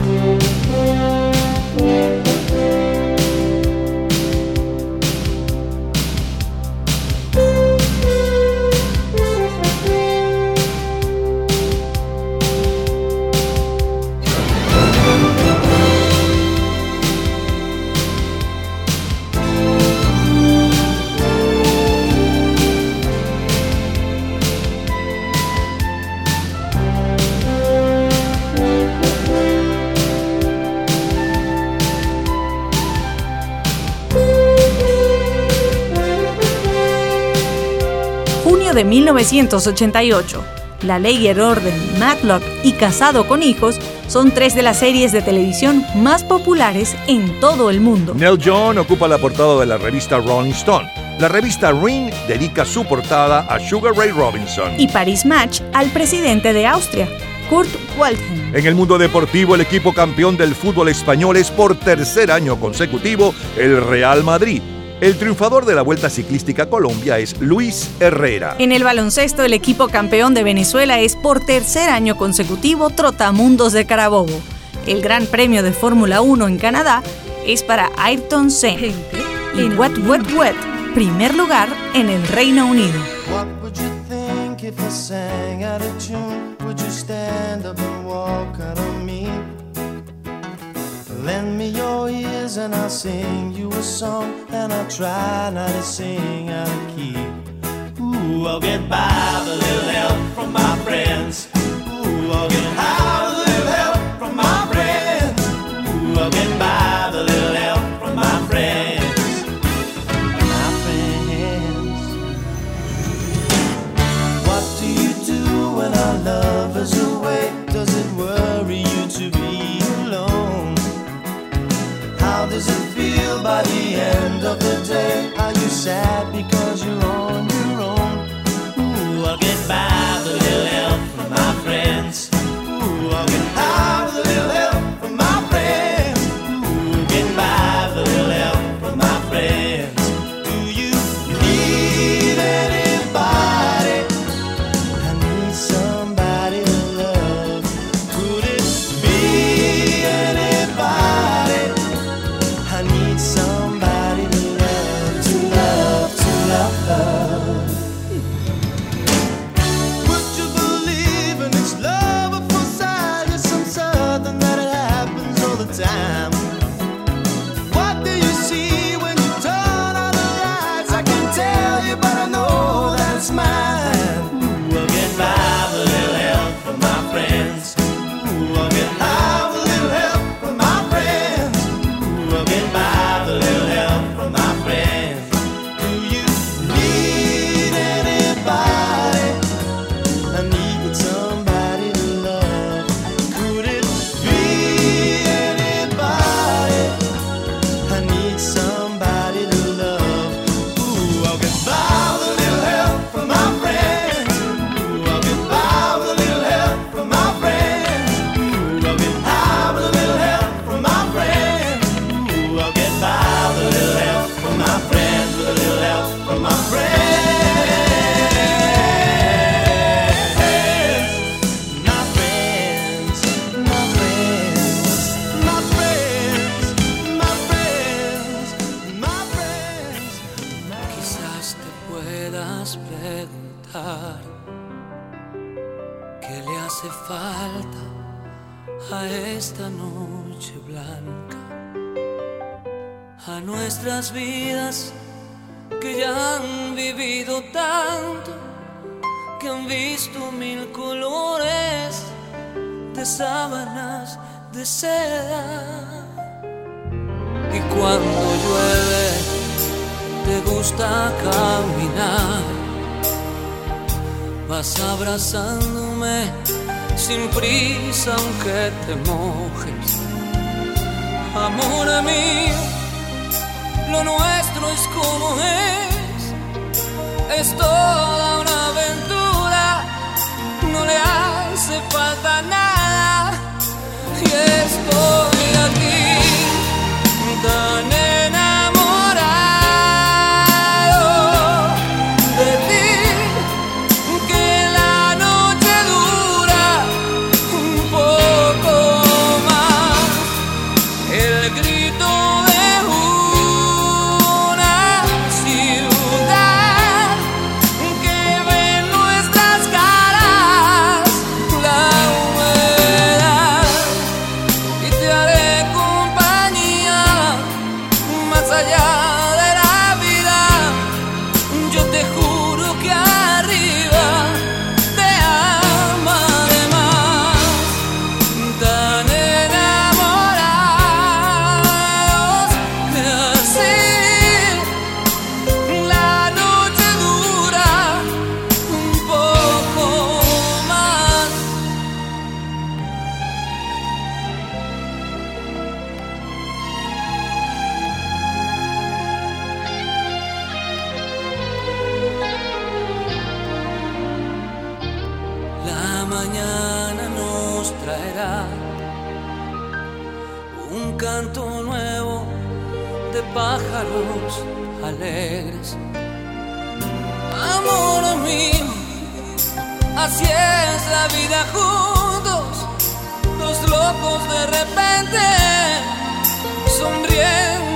De 1988. La Ley y el Orden, Matlock y Casado con Hijos son tres de las series de televisión más populares en todo el mundo. Neil John ocupa la portada de la revista Rolling Stone. La revista Ring dedica su portada a Sugar Ray Robinson. Y Paris Match al presidente de Austria, Kurt Waldheim. En el mundo deportivo, el equipo campeón del fútbol español es por tercer año consecutivo el Real Madrid. El triunfador de la Vuelta Ciclística a Colombia es Luis Herrera. En el baloncesto, el equipo campeón de Venezuela es por tercer año consecutivo Trotamundos de Carabobo. El Gran Premio de Fórmula 1 en Canadá es para Ayrton Senna. Y Wet Wet Wet, primer lugar en el Reino Unido. What Lend me your ears and I'll sing you a song, and I'll try not to sing out of key. Ooh, I'll get by with a little help from my friends. Ooh, I'll get high of the day? Are you sad because you're on your own? Ooh, I'll get by sábanas de seda. Y cuando llueve, te gusta caminar. Vas abrazándome sin prisa, aunque te mojes. Amor mío, lo nuestro es como es. Es toda una aventura, no le hace falta nada estoy. canto nuevo de pájaros alegres. Amor mío, así es la vida juntos, los locos de repente sonriendo.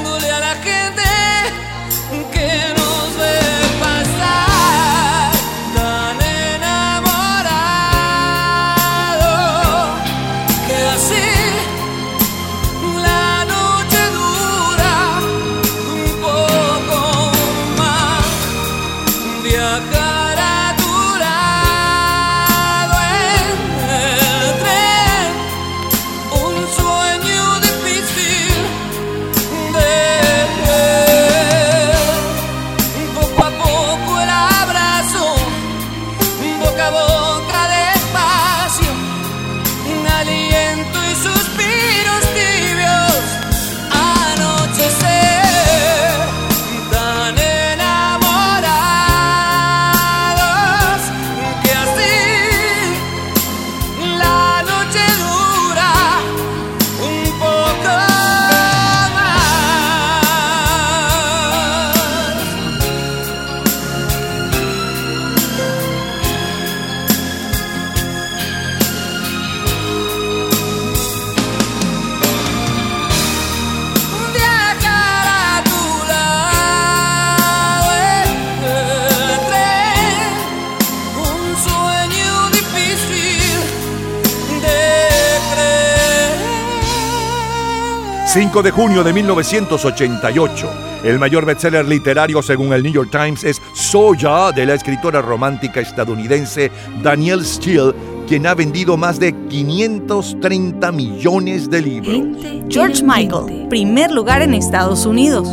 5 de junio de 1988. El mayor bestseller literario, según el New York Times, es Soya, de la escritora romántica estadounidense Danielle Steele, quien ha vendido más de 530 millones de libros. George Michael, primer lugar en Estados Unidos.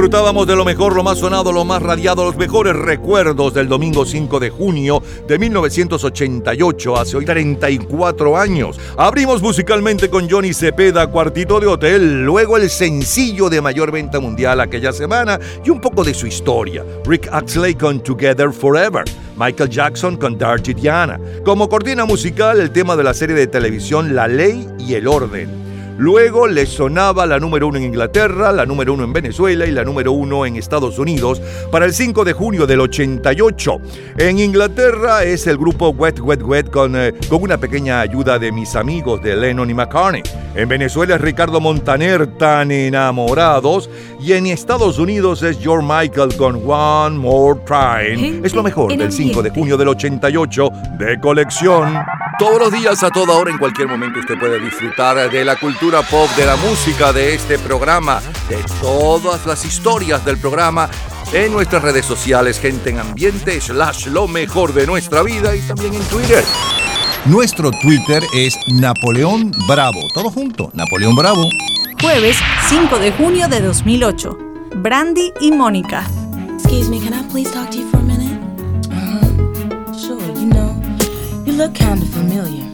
Disfrutábamos de lo mejor, lo más sonado, lo más radiado, los mejores recuerdos del domingo 5 de junio de 1988, hace hoy 34 años. Abrimos musicalmente con Johnny Cepeda, Cuartito de Hotel, luego el sencillo de mayor venta mundial aquella semana y un poco de su historia. Rick Axley con Together Forever, Michael Jackson con Dirty Diana. Como cortina musical, el tema de la serie de televisión La Ley y el Orden. Luego le sonaba la número uno en Inglaterra, la número uno en Venezuela y la número uno en Estados Unidos para el 5 de junio del 88. En Inglaterra es el grupo Wet Wet Wet con, eh, con una pequeña ayuda de mis amigos de Lennon y McCartney. En Venezuela es Ricardo Montaner, tan enamorados. Y en Estados Unidos es George Michael con One More Time. Es lo mejor del 5 de junio del 88 de colección. Todos los días, a toda hora, en cualquier momento, usted puede disfrutar de la cultura pop, de la música, de este programa, de todas las historias del programa en nuestras redes sociales, gente en ambiente, slash lo mejor de nuestra vida y también en Twitter. Nuestro Twitter es Napoleón Bravo. Todo junto, Napoleón Bravo. Jueves 5 de junio de 2008. Brandy y Mónica. Excuse me, can I please talk to you for a minute? Ah. Sure, you know, you look kind of familiar.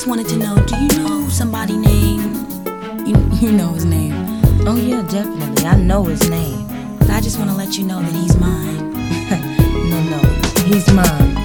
just wanted to know, do you know somebody named? You, you know his name. Oh yeah, definitely. I know his name. But I just want to let you know that he's mine. <laughs> no, no, he's mine.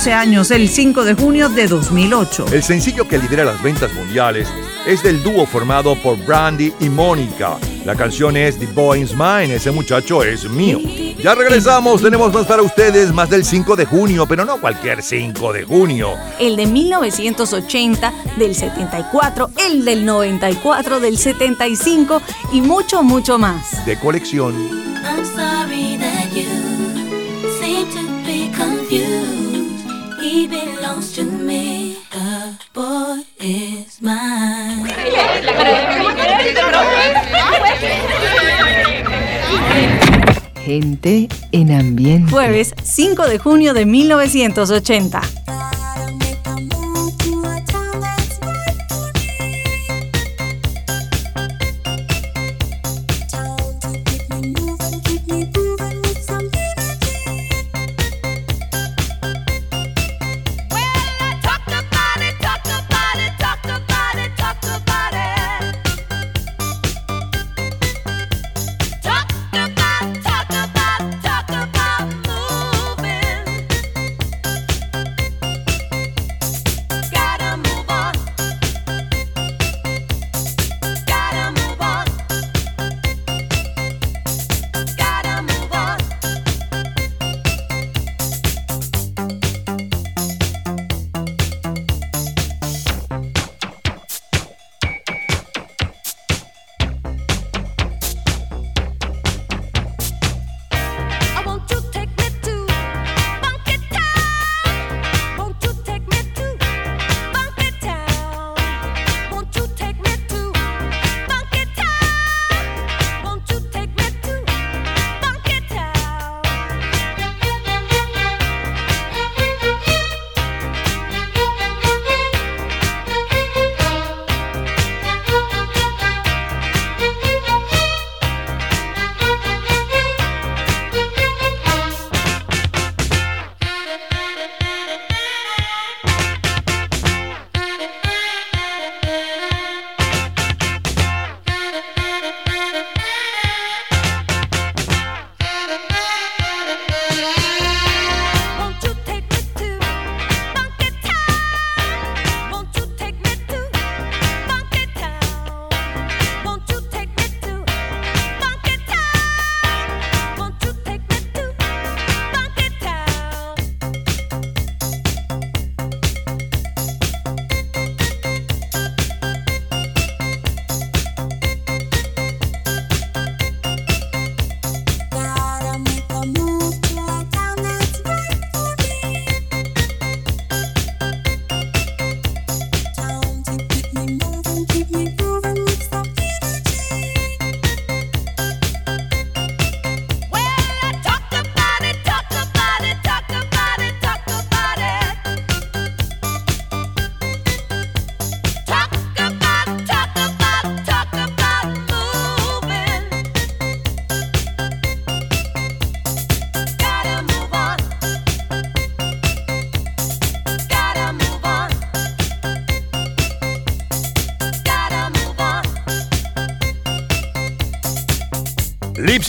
14 años, el 5 de junio de 2008. El sencillo que lidera las ventas mundiales es del dúo formado por Brandy y Mónica. La canción es The Boy is Mine, ese muchacho es mío. Ya regresamos, tenemos más para ustedes, más del 5 de junio, pero no cualquier 5 de junio. El de 1980, del 74, el del 94, del 75 y mucho, mucho más. De colección. I'm sorry that you seem to be confused. He belongs to me. The boy is mine. Gente en ambiente. Jueves 5 de junio de 1980.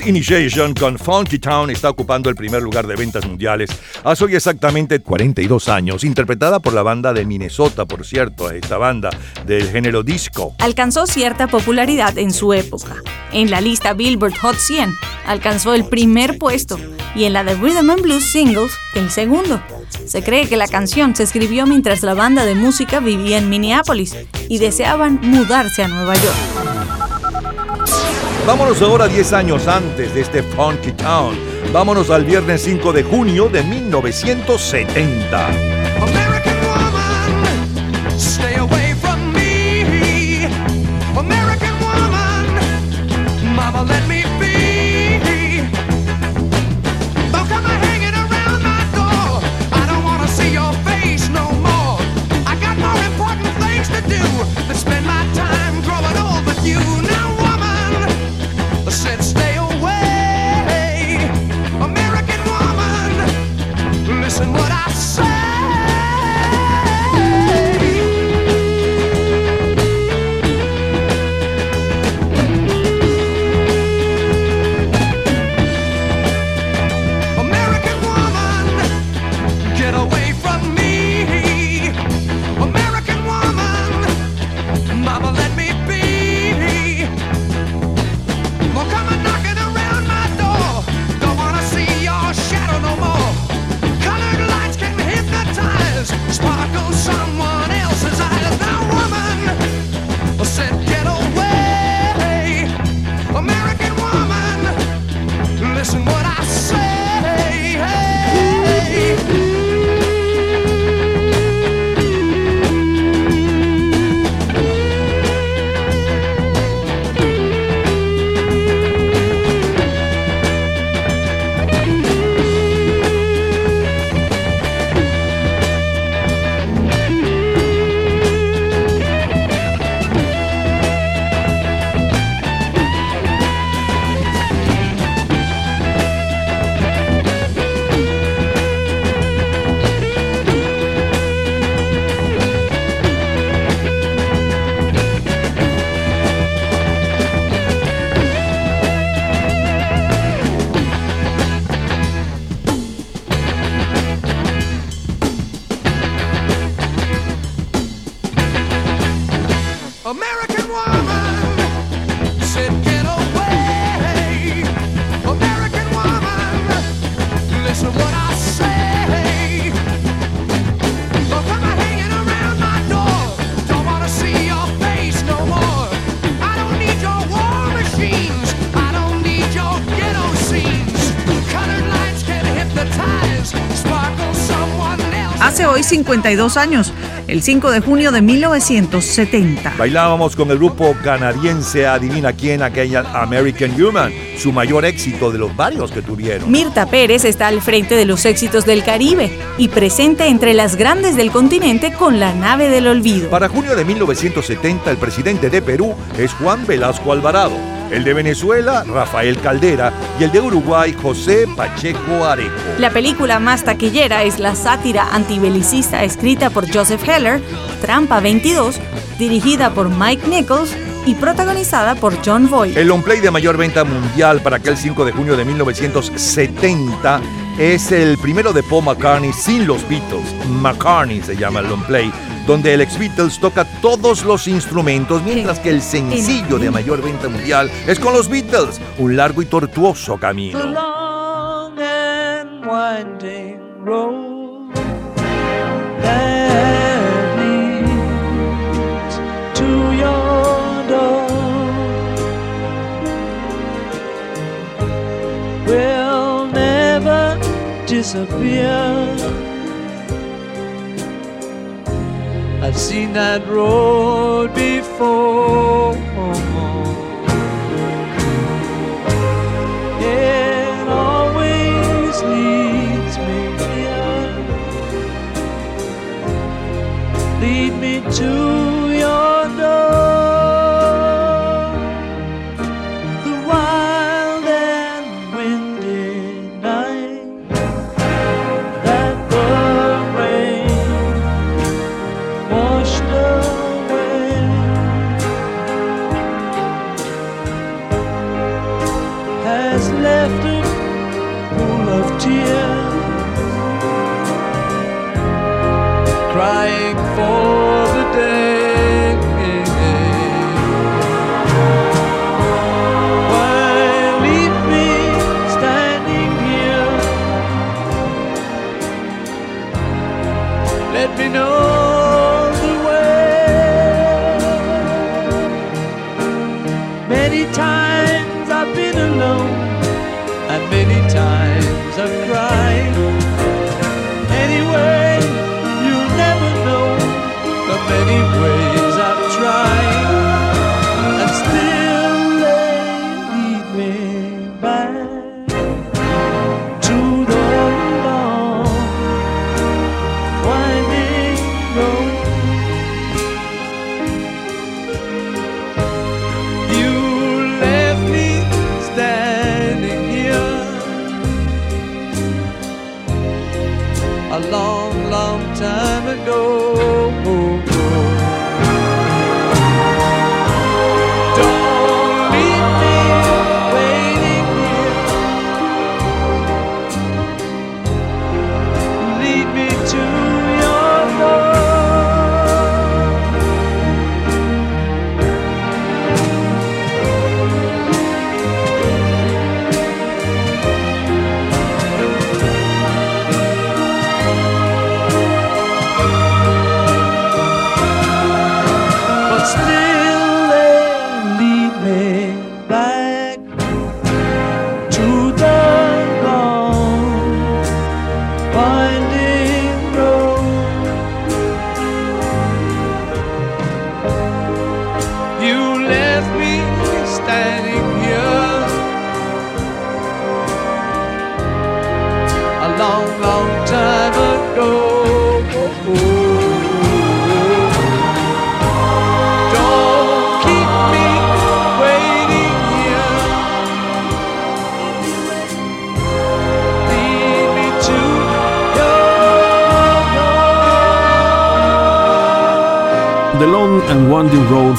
Initiation con Funky Town está ocupando el primer lugar de ventas mundiales hace hoy exactamente 42 años, interpretada por la banda de Minnesota, por cierto, esta banda del género disco. Alcanzó cierta popularidad en su época. En la lista Billboard Hot 100 alcanzó el primer puesto y en la de Rhythm and Blues Singles el segundo. Se cree que la canción se escribió mientras la banda de música vivía en Minneapolis y deseaban mudarse a Nueva York. Vámonos ahora 10 años antes de este Funky Town. Vámonos al viernes 5 de junio de 1970. 52 años, el 5 de junio de 1970. Bailábamos con el grupo canadiense Adivina quién, aquella American Human, su mayor éxito de los varios que tuvieron. Mirta Pérez está al frente de los éxitos del Caribe y presente entre las grandes del continente con la nave del olvido. Para junio de 1970, el presidente de Perú es Juan Velasco Alvarado, el de Venezuela, Rafael Caldera, y el de Uruguay, José Pacheco Areco. La película más taquillera es la sátira antibelicista escrita por Joseph Heller, Trampa 22, dirigida por Mike Nichols y protagonizada por John Voight. El long play de mayor venta mundial para aquel 5 de junio de 1970 es el primero de Paul McCartney sin los Beatles. McCartney se llama el long play, donde el ex Beatles toca todos los instrumentos, mientras que el sencillo de mayor venta mundial es con los Beatles, un largo y tortuoso The camino. long and winding road that leads to your door will never disappear. Seen that road before.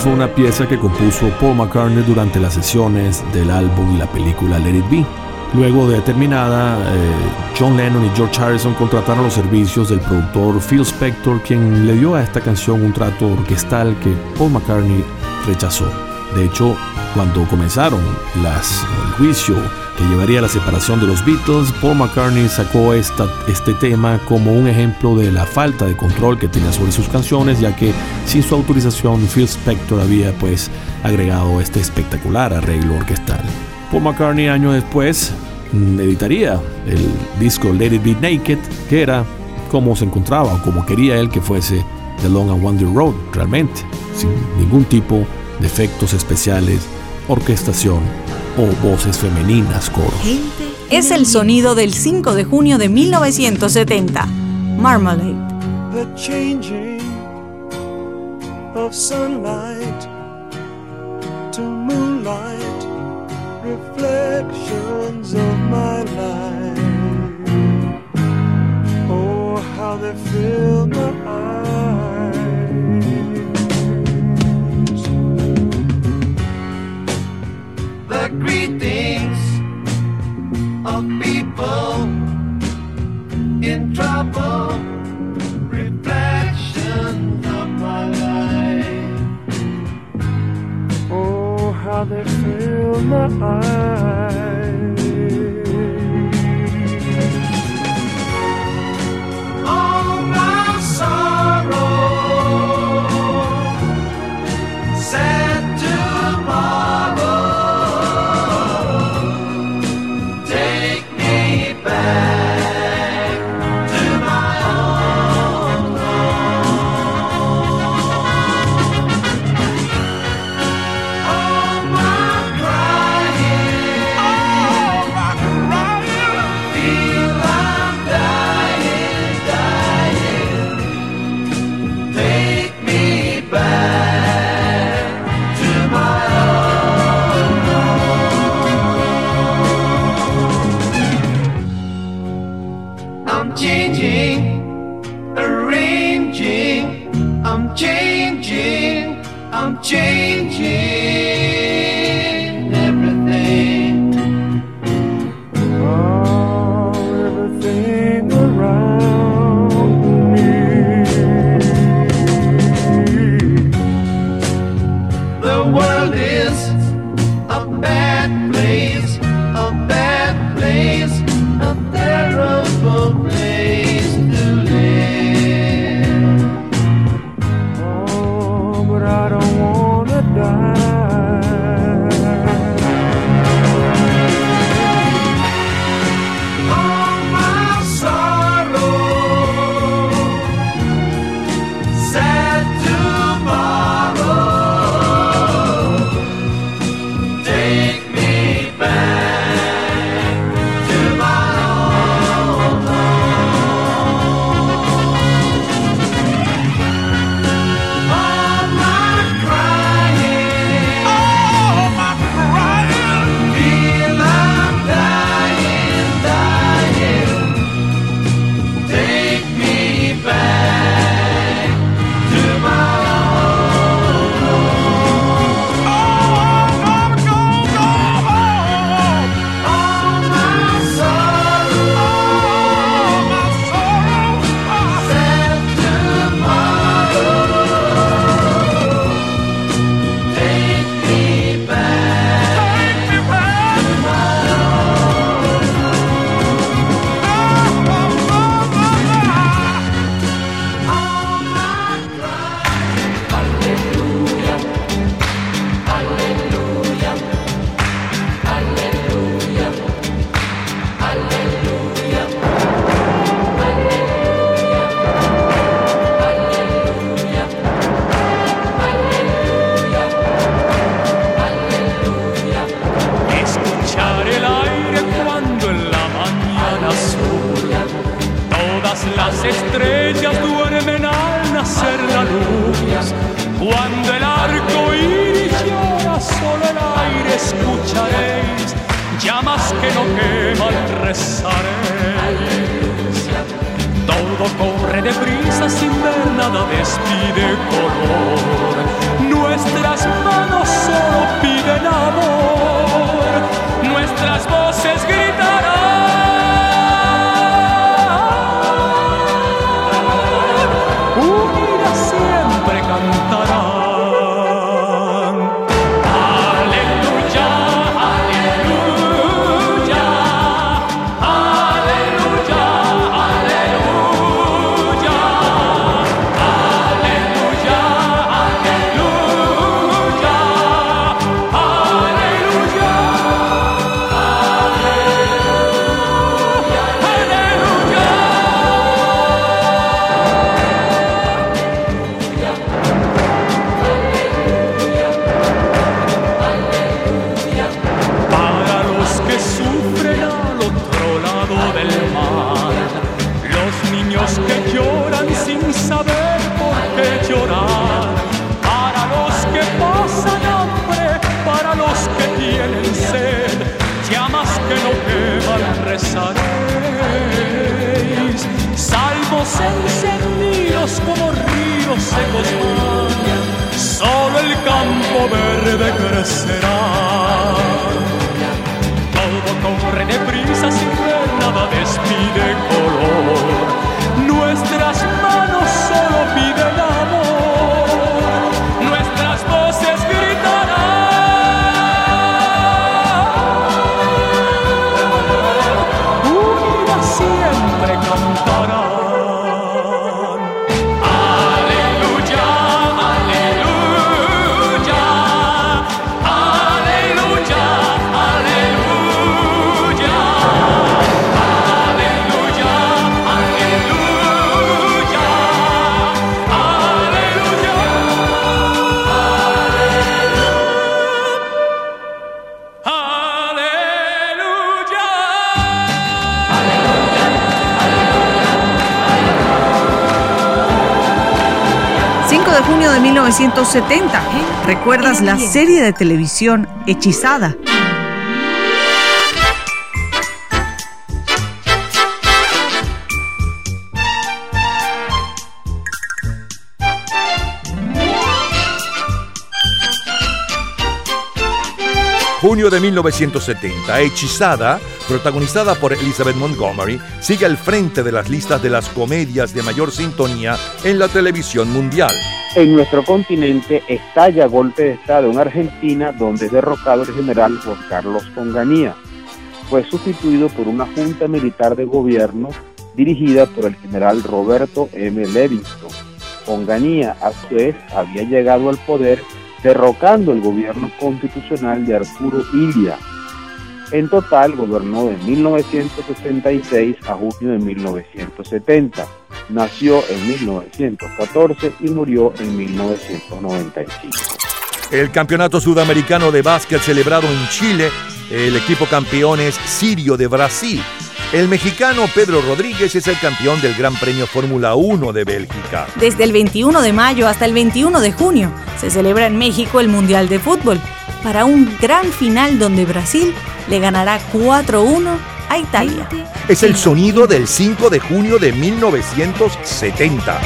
Fue una pieza que compuso Paul McCartney durante las sesiones del álbum y la película Let It Be. Luego de terminada, eh, John Lennon y George Harrison contrataron los servicios del productor Phil Spector, quien le dio a esta canción un trato orquestal que Paul McCartney rechazó. De hecho, cuando comenzaron las, el juicio que llevaría a la separación de los Beatles, Paul McCartney sacó esta, este tema como un ejemplo de la falta de control que tenía sobre sus canciones, ya que sin su autorización Phil Spector había pues agregado este espectacular arreglo orquestal. Paul McCartney años después mm, editaría el disco Let It Be Naked, que era como se encontraba o como quería él que fuese The Long and Winding Road, realmente, sin ningún tipo de efectos especiales, orquestación o voces femeninas, coros. Es el sonido del 5 de junio de 1970, Marmalade. the changing of sunlight Changing, I'm changing. 1970. ¿Recuerdas la serie de televisión Hechizada? Junio de 1970, Hechizada, protagonizada por Elizabeth Montgomery, sigue al frente de las listas de las comedias de mayor sintonía en la televisión mundial. En nuestro continente estalla golpe de Estado en Argentina, donde es derrocado el general Juan Carlos Onganía. Fue sustituido por una junta militar de gobierno dirigida por el general Roberto M. Levingston. Onganía, a su vez, había llegado al poder derrocando el gobierno constitucional de Arturo Illia. En total gobernó de 1966 a junio de 1970. Nació en 1914 y murió en 1995. El campeonato sudamericano de básquet celebrado en Chile, el equipo campeón es Sirio de Brasil. El mexicano Pedro Rodríguez es el campeón del Gran Premio Fórmula 1 de Bélgica. Desde el 21 de mayo hasta el 21 de junio se celebra en México el Mundial de Fútbol para un gran final donde Brasil le ganará 4-1 a Italia. Es el sonido del 5 de junio de 1970.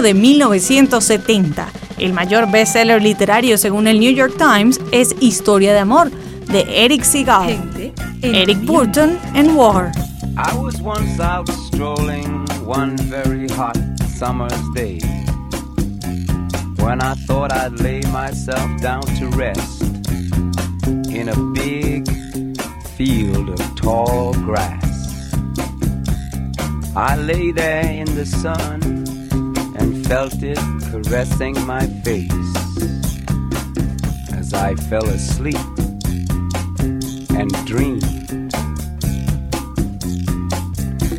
Junio de 1970. El mayor bestseller literario según el New York Times es Historia de Amor, de Eric Segal, Eric Burton and War. I was once out strolling one very hot summer's day when I thought I'd lay myself down to rest in a big field of tall grass. I lay there in the sun felt it caressing my face as I fell asleep and dreamed.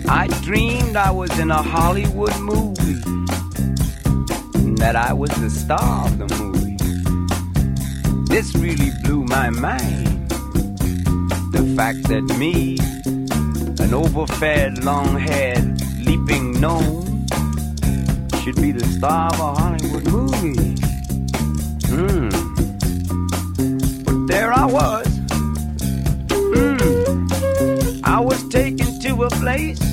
I dreamed I was in a Hollywood movie and that I was the star of the movie. This really blew my mind. The fact that me, an overfed, long haired, leaping gnome, be the star of a Hollywood movie. Hmm. But there I was. Hmm. I was taken to a place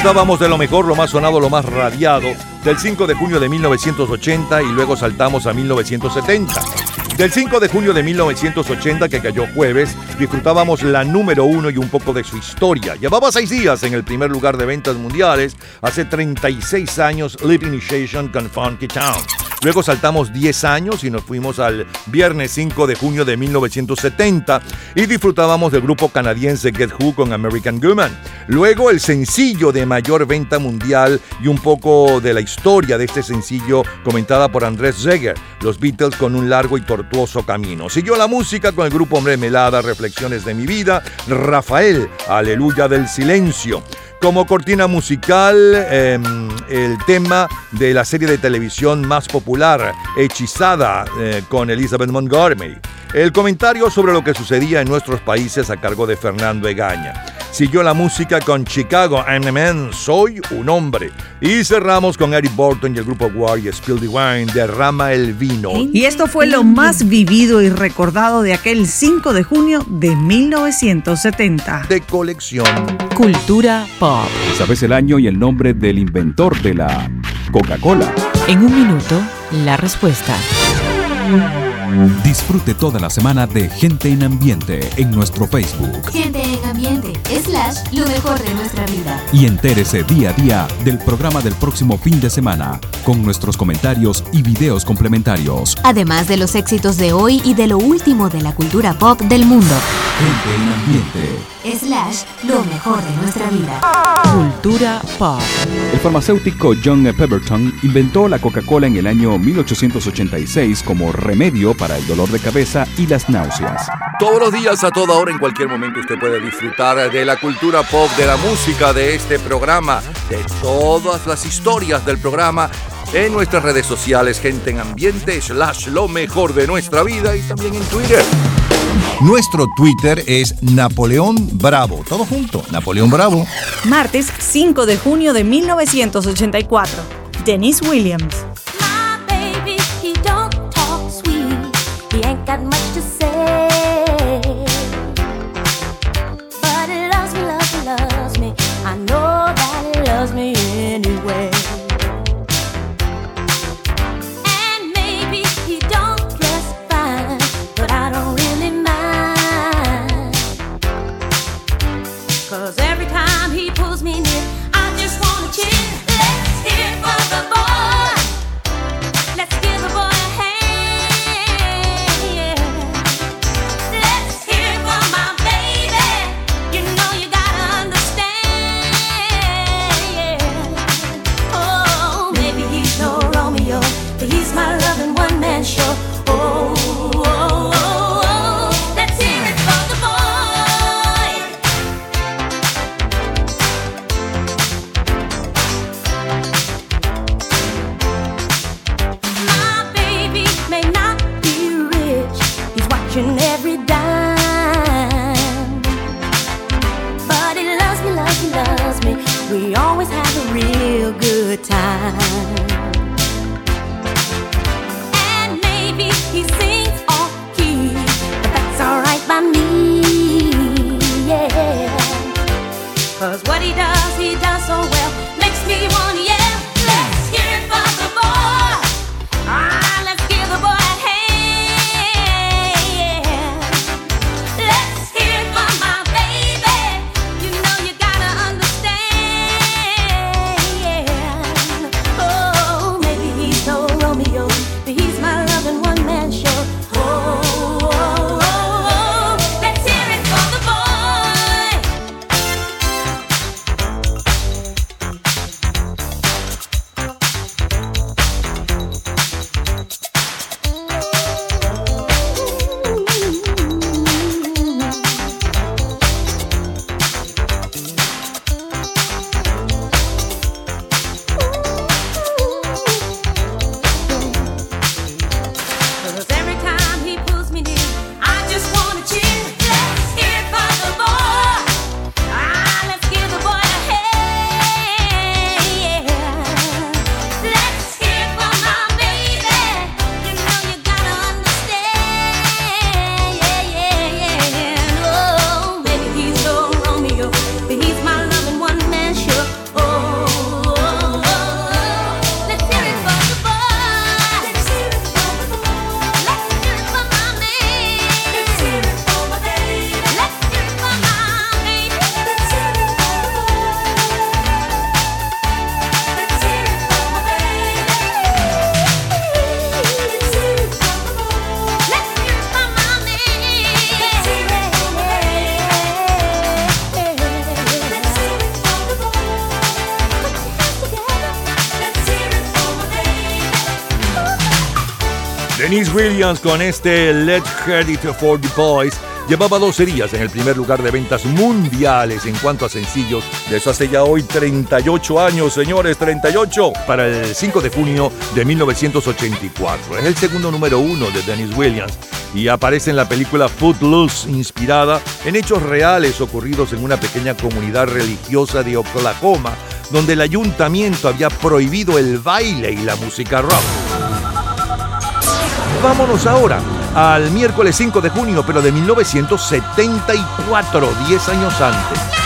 Disfrutábamos de lo mejor, lo más sonado, lo más radiado del 5 de junio de 1980 y luego saltamos a 1970. Del 5 de junio de 1980, que cayó jueves, disfrutábamos la número uno y un poco de su historia. Llevaba seis días en el primer lugar de ventas mundiales, hace 36 años, Live Initiation con Funky Town. Luego saltamos 10 años y nos fuimos al viernes 5 de junio de 1970 y disfrutábamos del grupo canadiense Get Who con American Woman. Luego el sencillo de mayor venta mundial y un poco de la historia de este sencillo comentada por Andrés Zeger, los Beatles con un largo y tortuoso camino. Siguió la música con el grupo Hombre Melada, Reflexiones de mi vida, Rafael, Aleluya del Silencio. Como cortina musical, eh, el tema de la serie de televisión más popular, Hechizada, eh, con Elizabeth Montgomery. El comentario sobre lo que sucedía en nuestros países a cargo de Fernando Egaña. Siguió la música con Chicago, I'm a Man, Soy un Hombre. Y cerramos con Eric Burton y el grupo War y Spill the Wine, Derrama el Vino. Y esto fue lo más vivido y recordado de aquel 5 de junio de 1970. De colección. Cultura pop. ¿Sabes el año y el nombre del inventor de la Coca-Cola? En un minuto, la respuesta. Disfrute toda la semana de Gente en Ambiente en nuestro Facebook Gente en ambiente, slash, lo mejor de nuestra vida. y entérese día a día del programa del próximo fin de semana con nuestros comentarios y videos complementarios. Además de los éxitos de hoy y de lo último de la cultura pop del mundo. Gente en Ambiente. Slash, lo mejor de nuestra vida. Cultura pop. El farmacéutico John Pemberton inventó la Coca-Cola en el año 1886 como remedio para el dolor de cabeza y las náuseas. Todos los días, a toda hora, en cualquier momento, usted puede disfrutar de la cultura pop, de la música, de este programa, de todas las historias del programa en nuestras redes sociales, gente en ambiente, slash lo mejor de nuestra vida y también en Twitter. Nuestro Twitter es Napoleón Bravo. Todo junto, Napoleón Bravo. Martes 5 de junio de 1984. Dennis Williams. that much good time. And maybe he sings off key, but that's alright by me. Yeah. Cause what he does, he does so well. Makes me wanna Denise Williams con este Let's Hear It for the Boys llevaba 12 días en el primer lugar de ventas mundiales en cuanto a sencillos. De eso hace ya hoy 38 años, señores, 38 para el 5 de junio de 1984. Es el segundo número uno de Dennis Williams y aparece en la película Footloose, inspirada en hechos reales ocurridos en una pequeña comunidad religiosa de Oklahoma, donde el ayuntamiento había prohibido el baile y la música rock. Vámonos ahora al miércoles 5 de junio, pero de 1974, 10 años antes.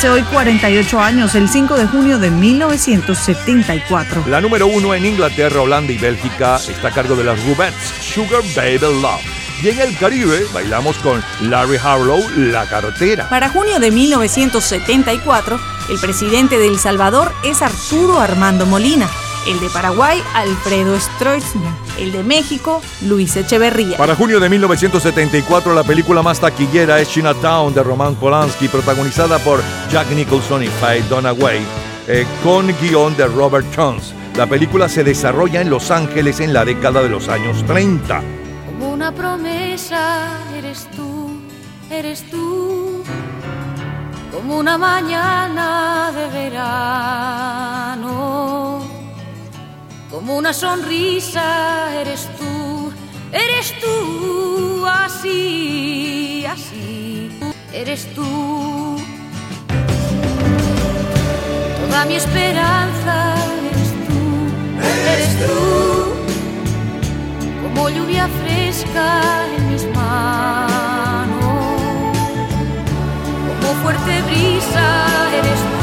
Hace hoy 48 años, el 5 de junio de 1974. La número uno en Inglaterra, Holanda y Bélgica está a cargo de las Rubettes, Sugar Baby Love. Y en el Caribe bailamos con Larry Harlow, La Cartera. Para junio de 1974, el presidente de El Salvador es Arturo Armando Molina, el de Paraguay, Alfredo Stroessner, el de México, Luis Echeverría. Para junio de 1974, la película más taquillera es Chinatown de Roman Polanski, protagonizada por Jack Nicholson y Faye Dunaway, eh, con guion de Robert Jones. La película se desarrolla en Los Ángeles en la década de los años 30. Como una promesa eres tú, eres tú. Como una mañana de verano. Como una sonrisa eres tú, eres tú. Así, así, eres tú. Toda mi esperanza eres tú, eres tú como lluvia fresca en mis manos, como fuerte brisa eres tú,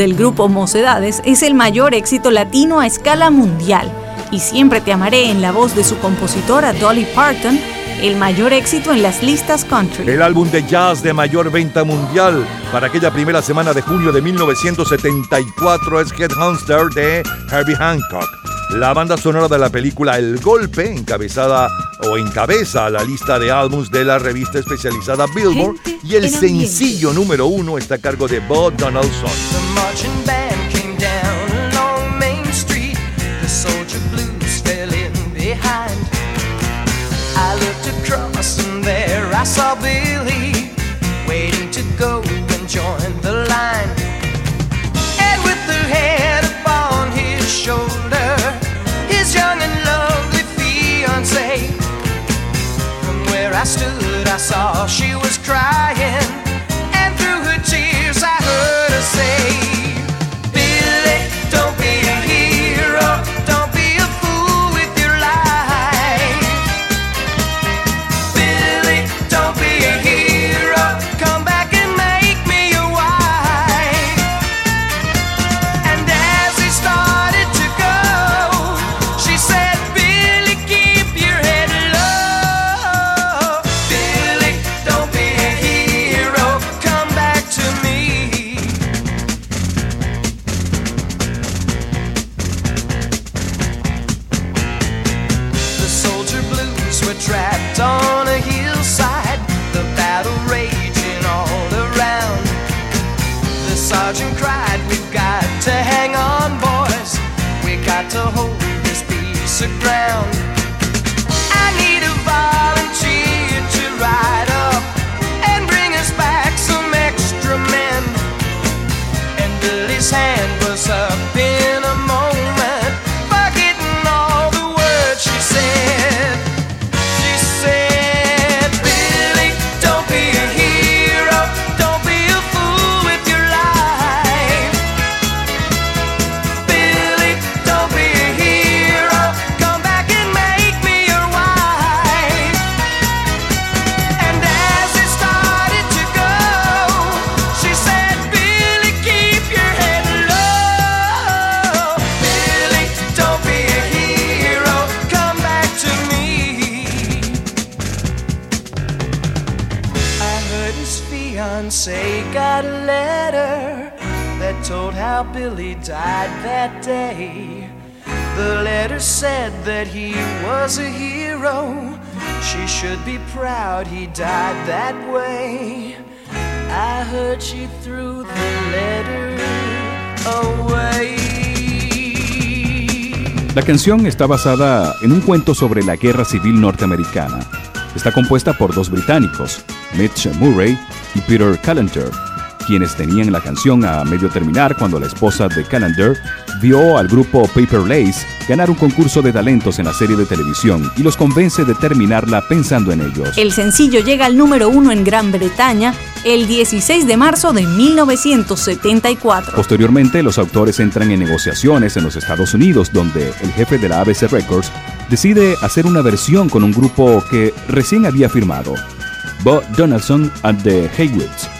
del grupo Mocedades es el mayor éxito latino a escala mundial y siempre te amaré en la voz de su compositora Dolly Parton, el mayor éxito en las listas country. El álbum de jazz de mayor venta mundial para aquella primera semana de junio de 1974 es Headhunter de Herbie Hancock. La banda sonora de la película El Golpe, encabezada o encabeza la lista de álbums de la revista especializada Billboard y el sencillo número uno está a cargo de Bob Donaldson. Marching band came down along Main Street. The soldier blues fell in behind. I looked across and there I saw Billy waiting to go and join the line. And with her head upon his shoulder, his young and lovely fiancée. From where I stood, I saw she was crying, say, La canción está basada en un cuento sobre la guerra civil norteamericana. Está compuesta por dos británicos, Mitch Murray y Peter Callender, quienes tenían la canción a medio terminar cuando la esposa de Callender vio al grupo Paper Lace ganar un concurso de talentos en la serie de televisión y los convence de terminarla pensando en ellos. El sencillo llega al número uno en Gran Bretaña el 16 de marzo de 1974. Posteriormente, los autores entran en negociaciones en los Estados Unidos, donde el jefe de la ABC Records decide hacer una versión con un grupo que recién había firmado, Bob Donaldson and the Haywoods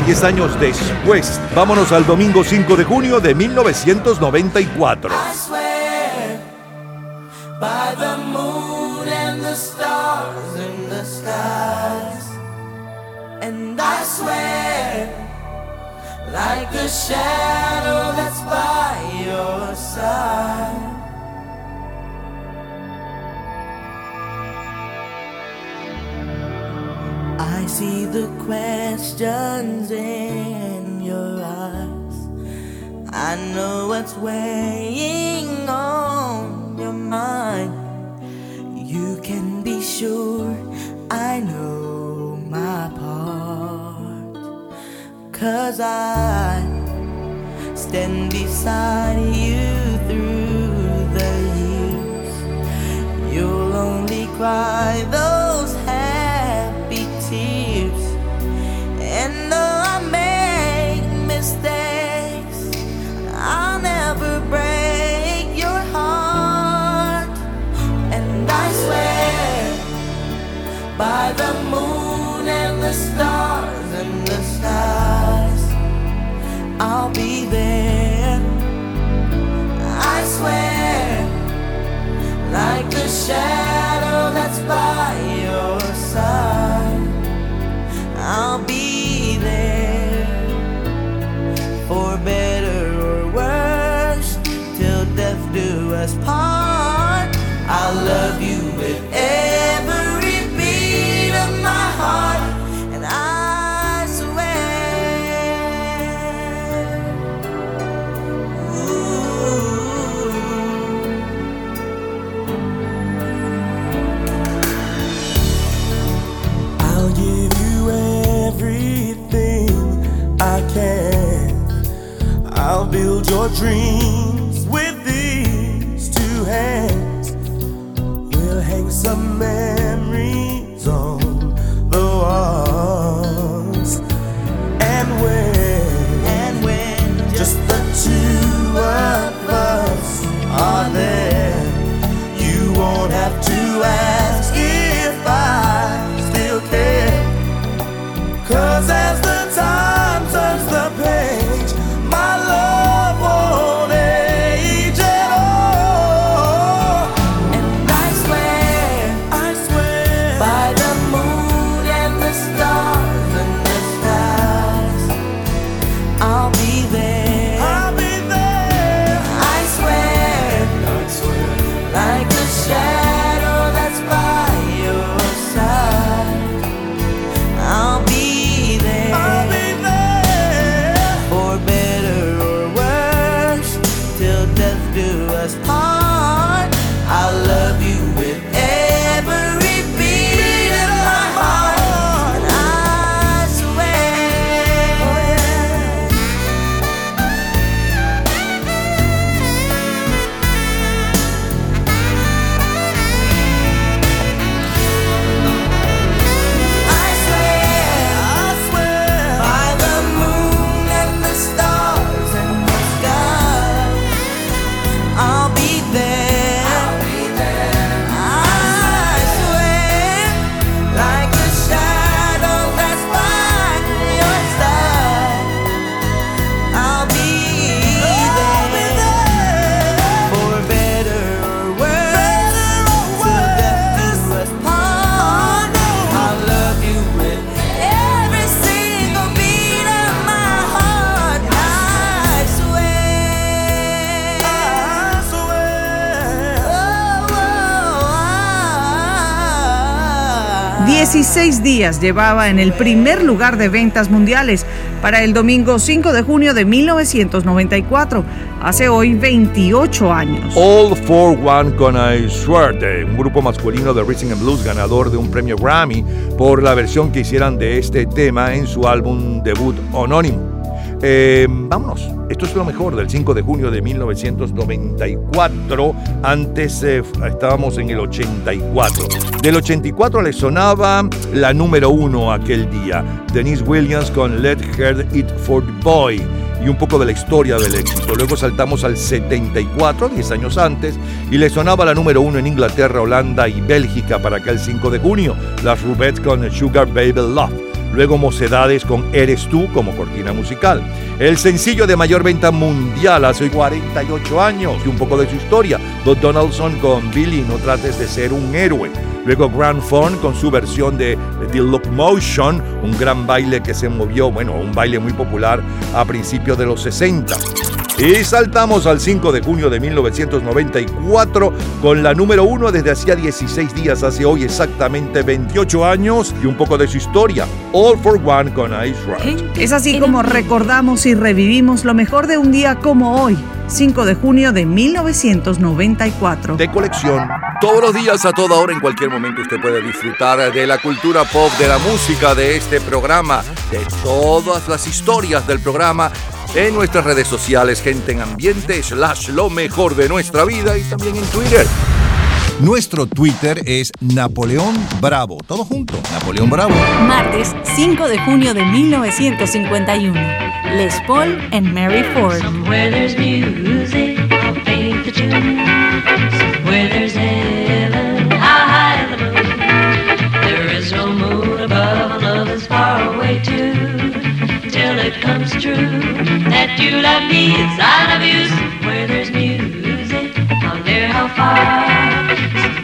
10 años después. Vámonos al domingo 5 de junio de 1994. 16 días llevaba en el primer lugar de ventas mundiales para el domingo 5 de junio de 1994, hace hoy 28 años. All for One con I Swear un grupo masculino de Racing and Blues ganador de un premio Grammy por la versión que hicieran de este tema en su álbum debut homónimo. Eh, vámonos, esto es lo mejor del 5 de junio de 1994. Antes eh, estábamos en el 84. Del 84 le sonaba la número uno aquel día, Denise Williams con Let Her It For the Boy y un poco de la historia del éxito. Luego saltamos al 74, 10 años antes, y le sonaba la número uno en Inglaterra, Holanda y Bélgica para acá el 5 de junio, las Rubette con Sugar Baby Love luego Mocedades con Eres tú como cortina musical. El sencillo de mayor venta mundial hace 48 años y un poco de su historia, Don Donaldson con Billy, no trates de ser un héroe. Luego Grand Fun con su versión de The Locomotion, un gran baile que se movió, bueno, un baile muy popular a principios de los 60. Y saltamos al 5 de junio de 1994 con la número uno desde hacía 16 días, hace hoy exactamente 28 años y un poco de su historia. All for One con Ice Ride. Es así como recordamos y revivimos lo mejor de un día como hoy, 5 de junio de 1994. De colección. Todos los días, a toda hora, en cualquier momento, usted puede disfrutar de la cultura pop, de la música, de este programa, de todas las historias del programa en nuestras redes sociales, gente en ambiente, slash lo mejor de nuestra vida y también en Twitter. Nuestro Twitter es Napoleón Bravo. Todo junto, Napoleón Bravo. Martes 5 de junio de 1951. Les Paul and Mary Ford. Comes true that you love me as I of you. Where there's music, how near, how far.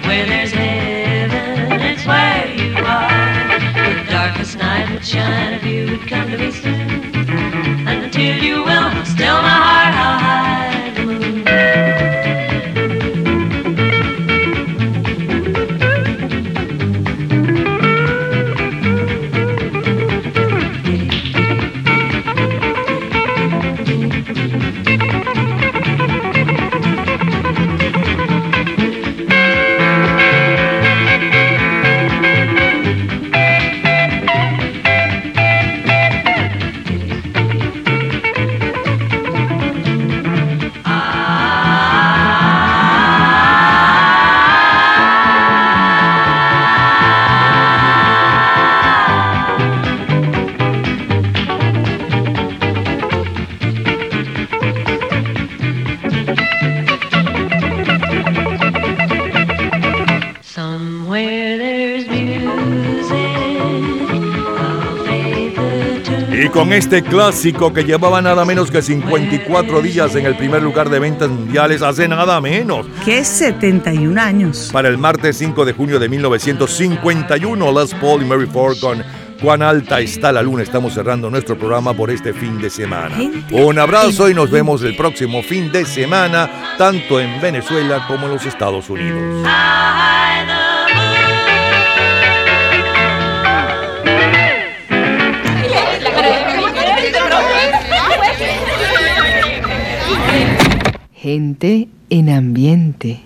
Where there's heaven, it's where you are. The darkest night would shine if you would come to me soon. And until you will, still my heart, how high con este clásico que llevaba nada menos que 54 días en el primer lugar de ventas mundiales, hace nada menos. Que 71 años. Para el martes 5 de junio de 1951, Les Paul y Mary Ford con Cuán alta está la luna. Estamos cerrando nuestro programa por este fin de semana. Un abrazo y nos vemos el próximo fin de semana, tanto en Venezuela como en los Estados Unidos. En ambiente.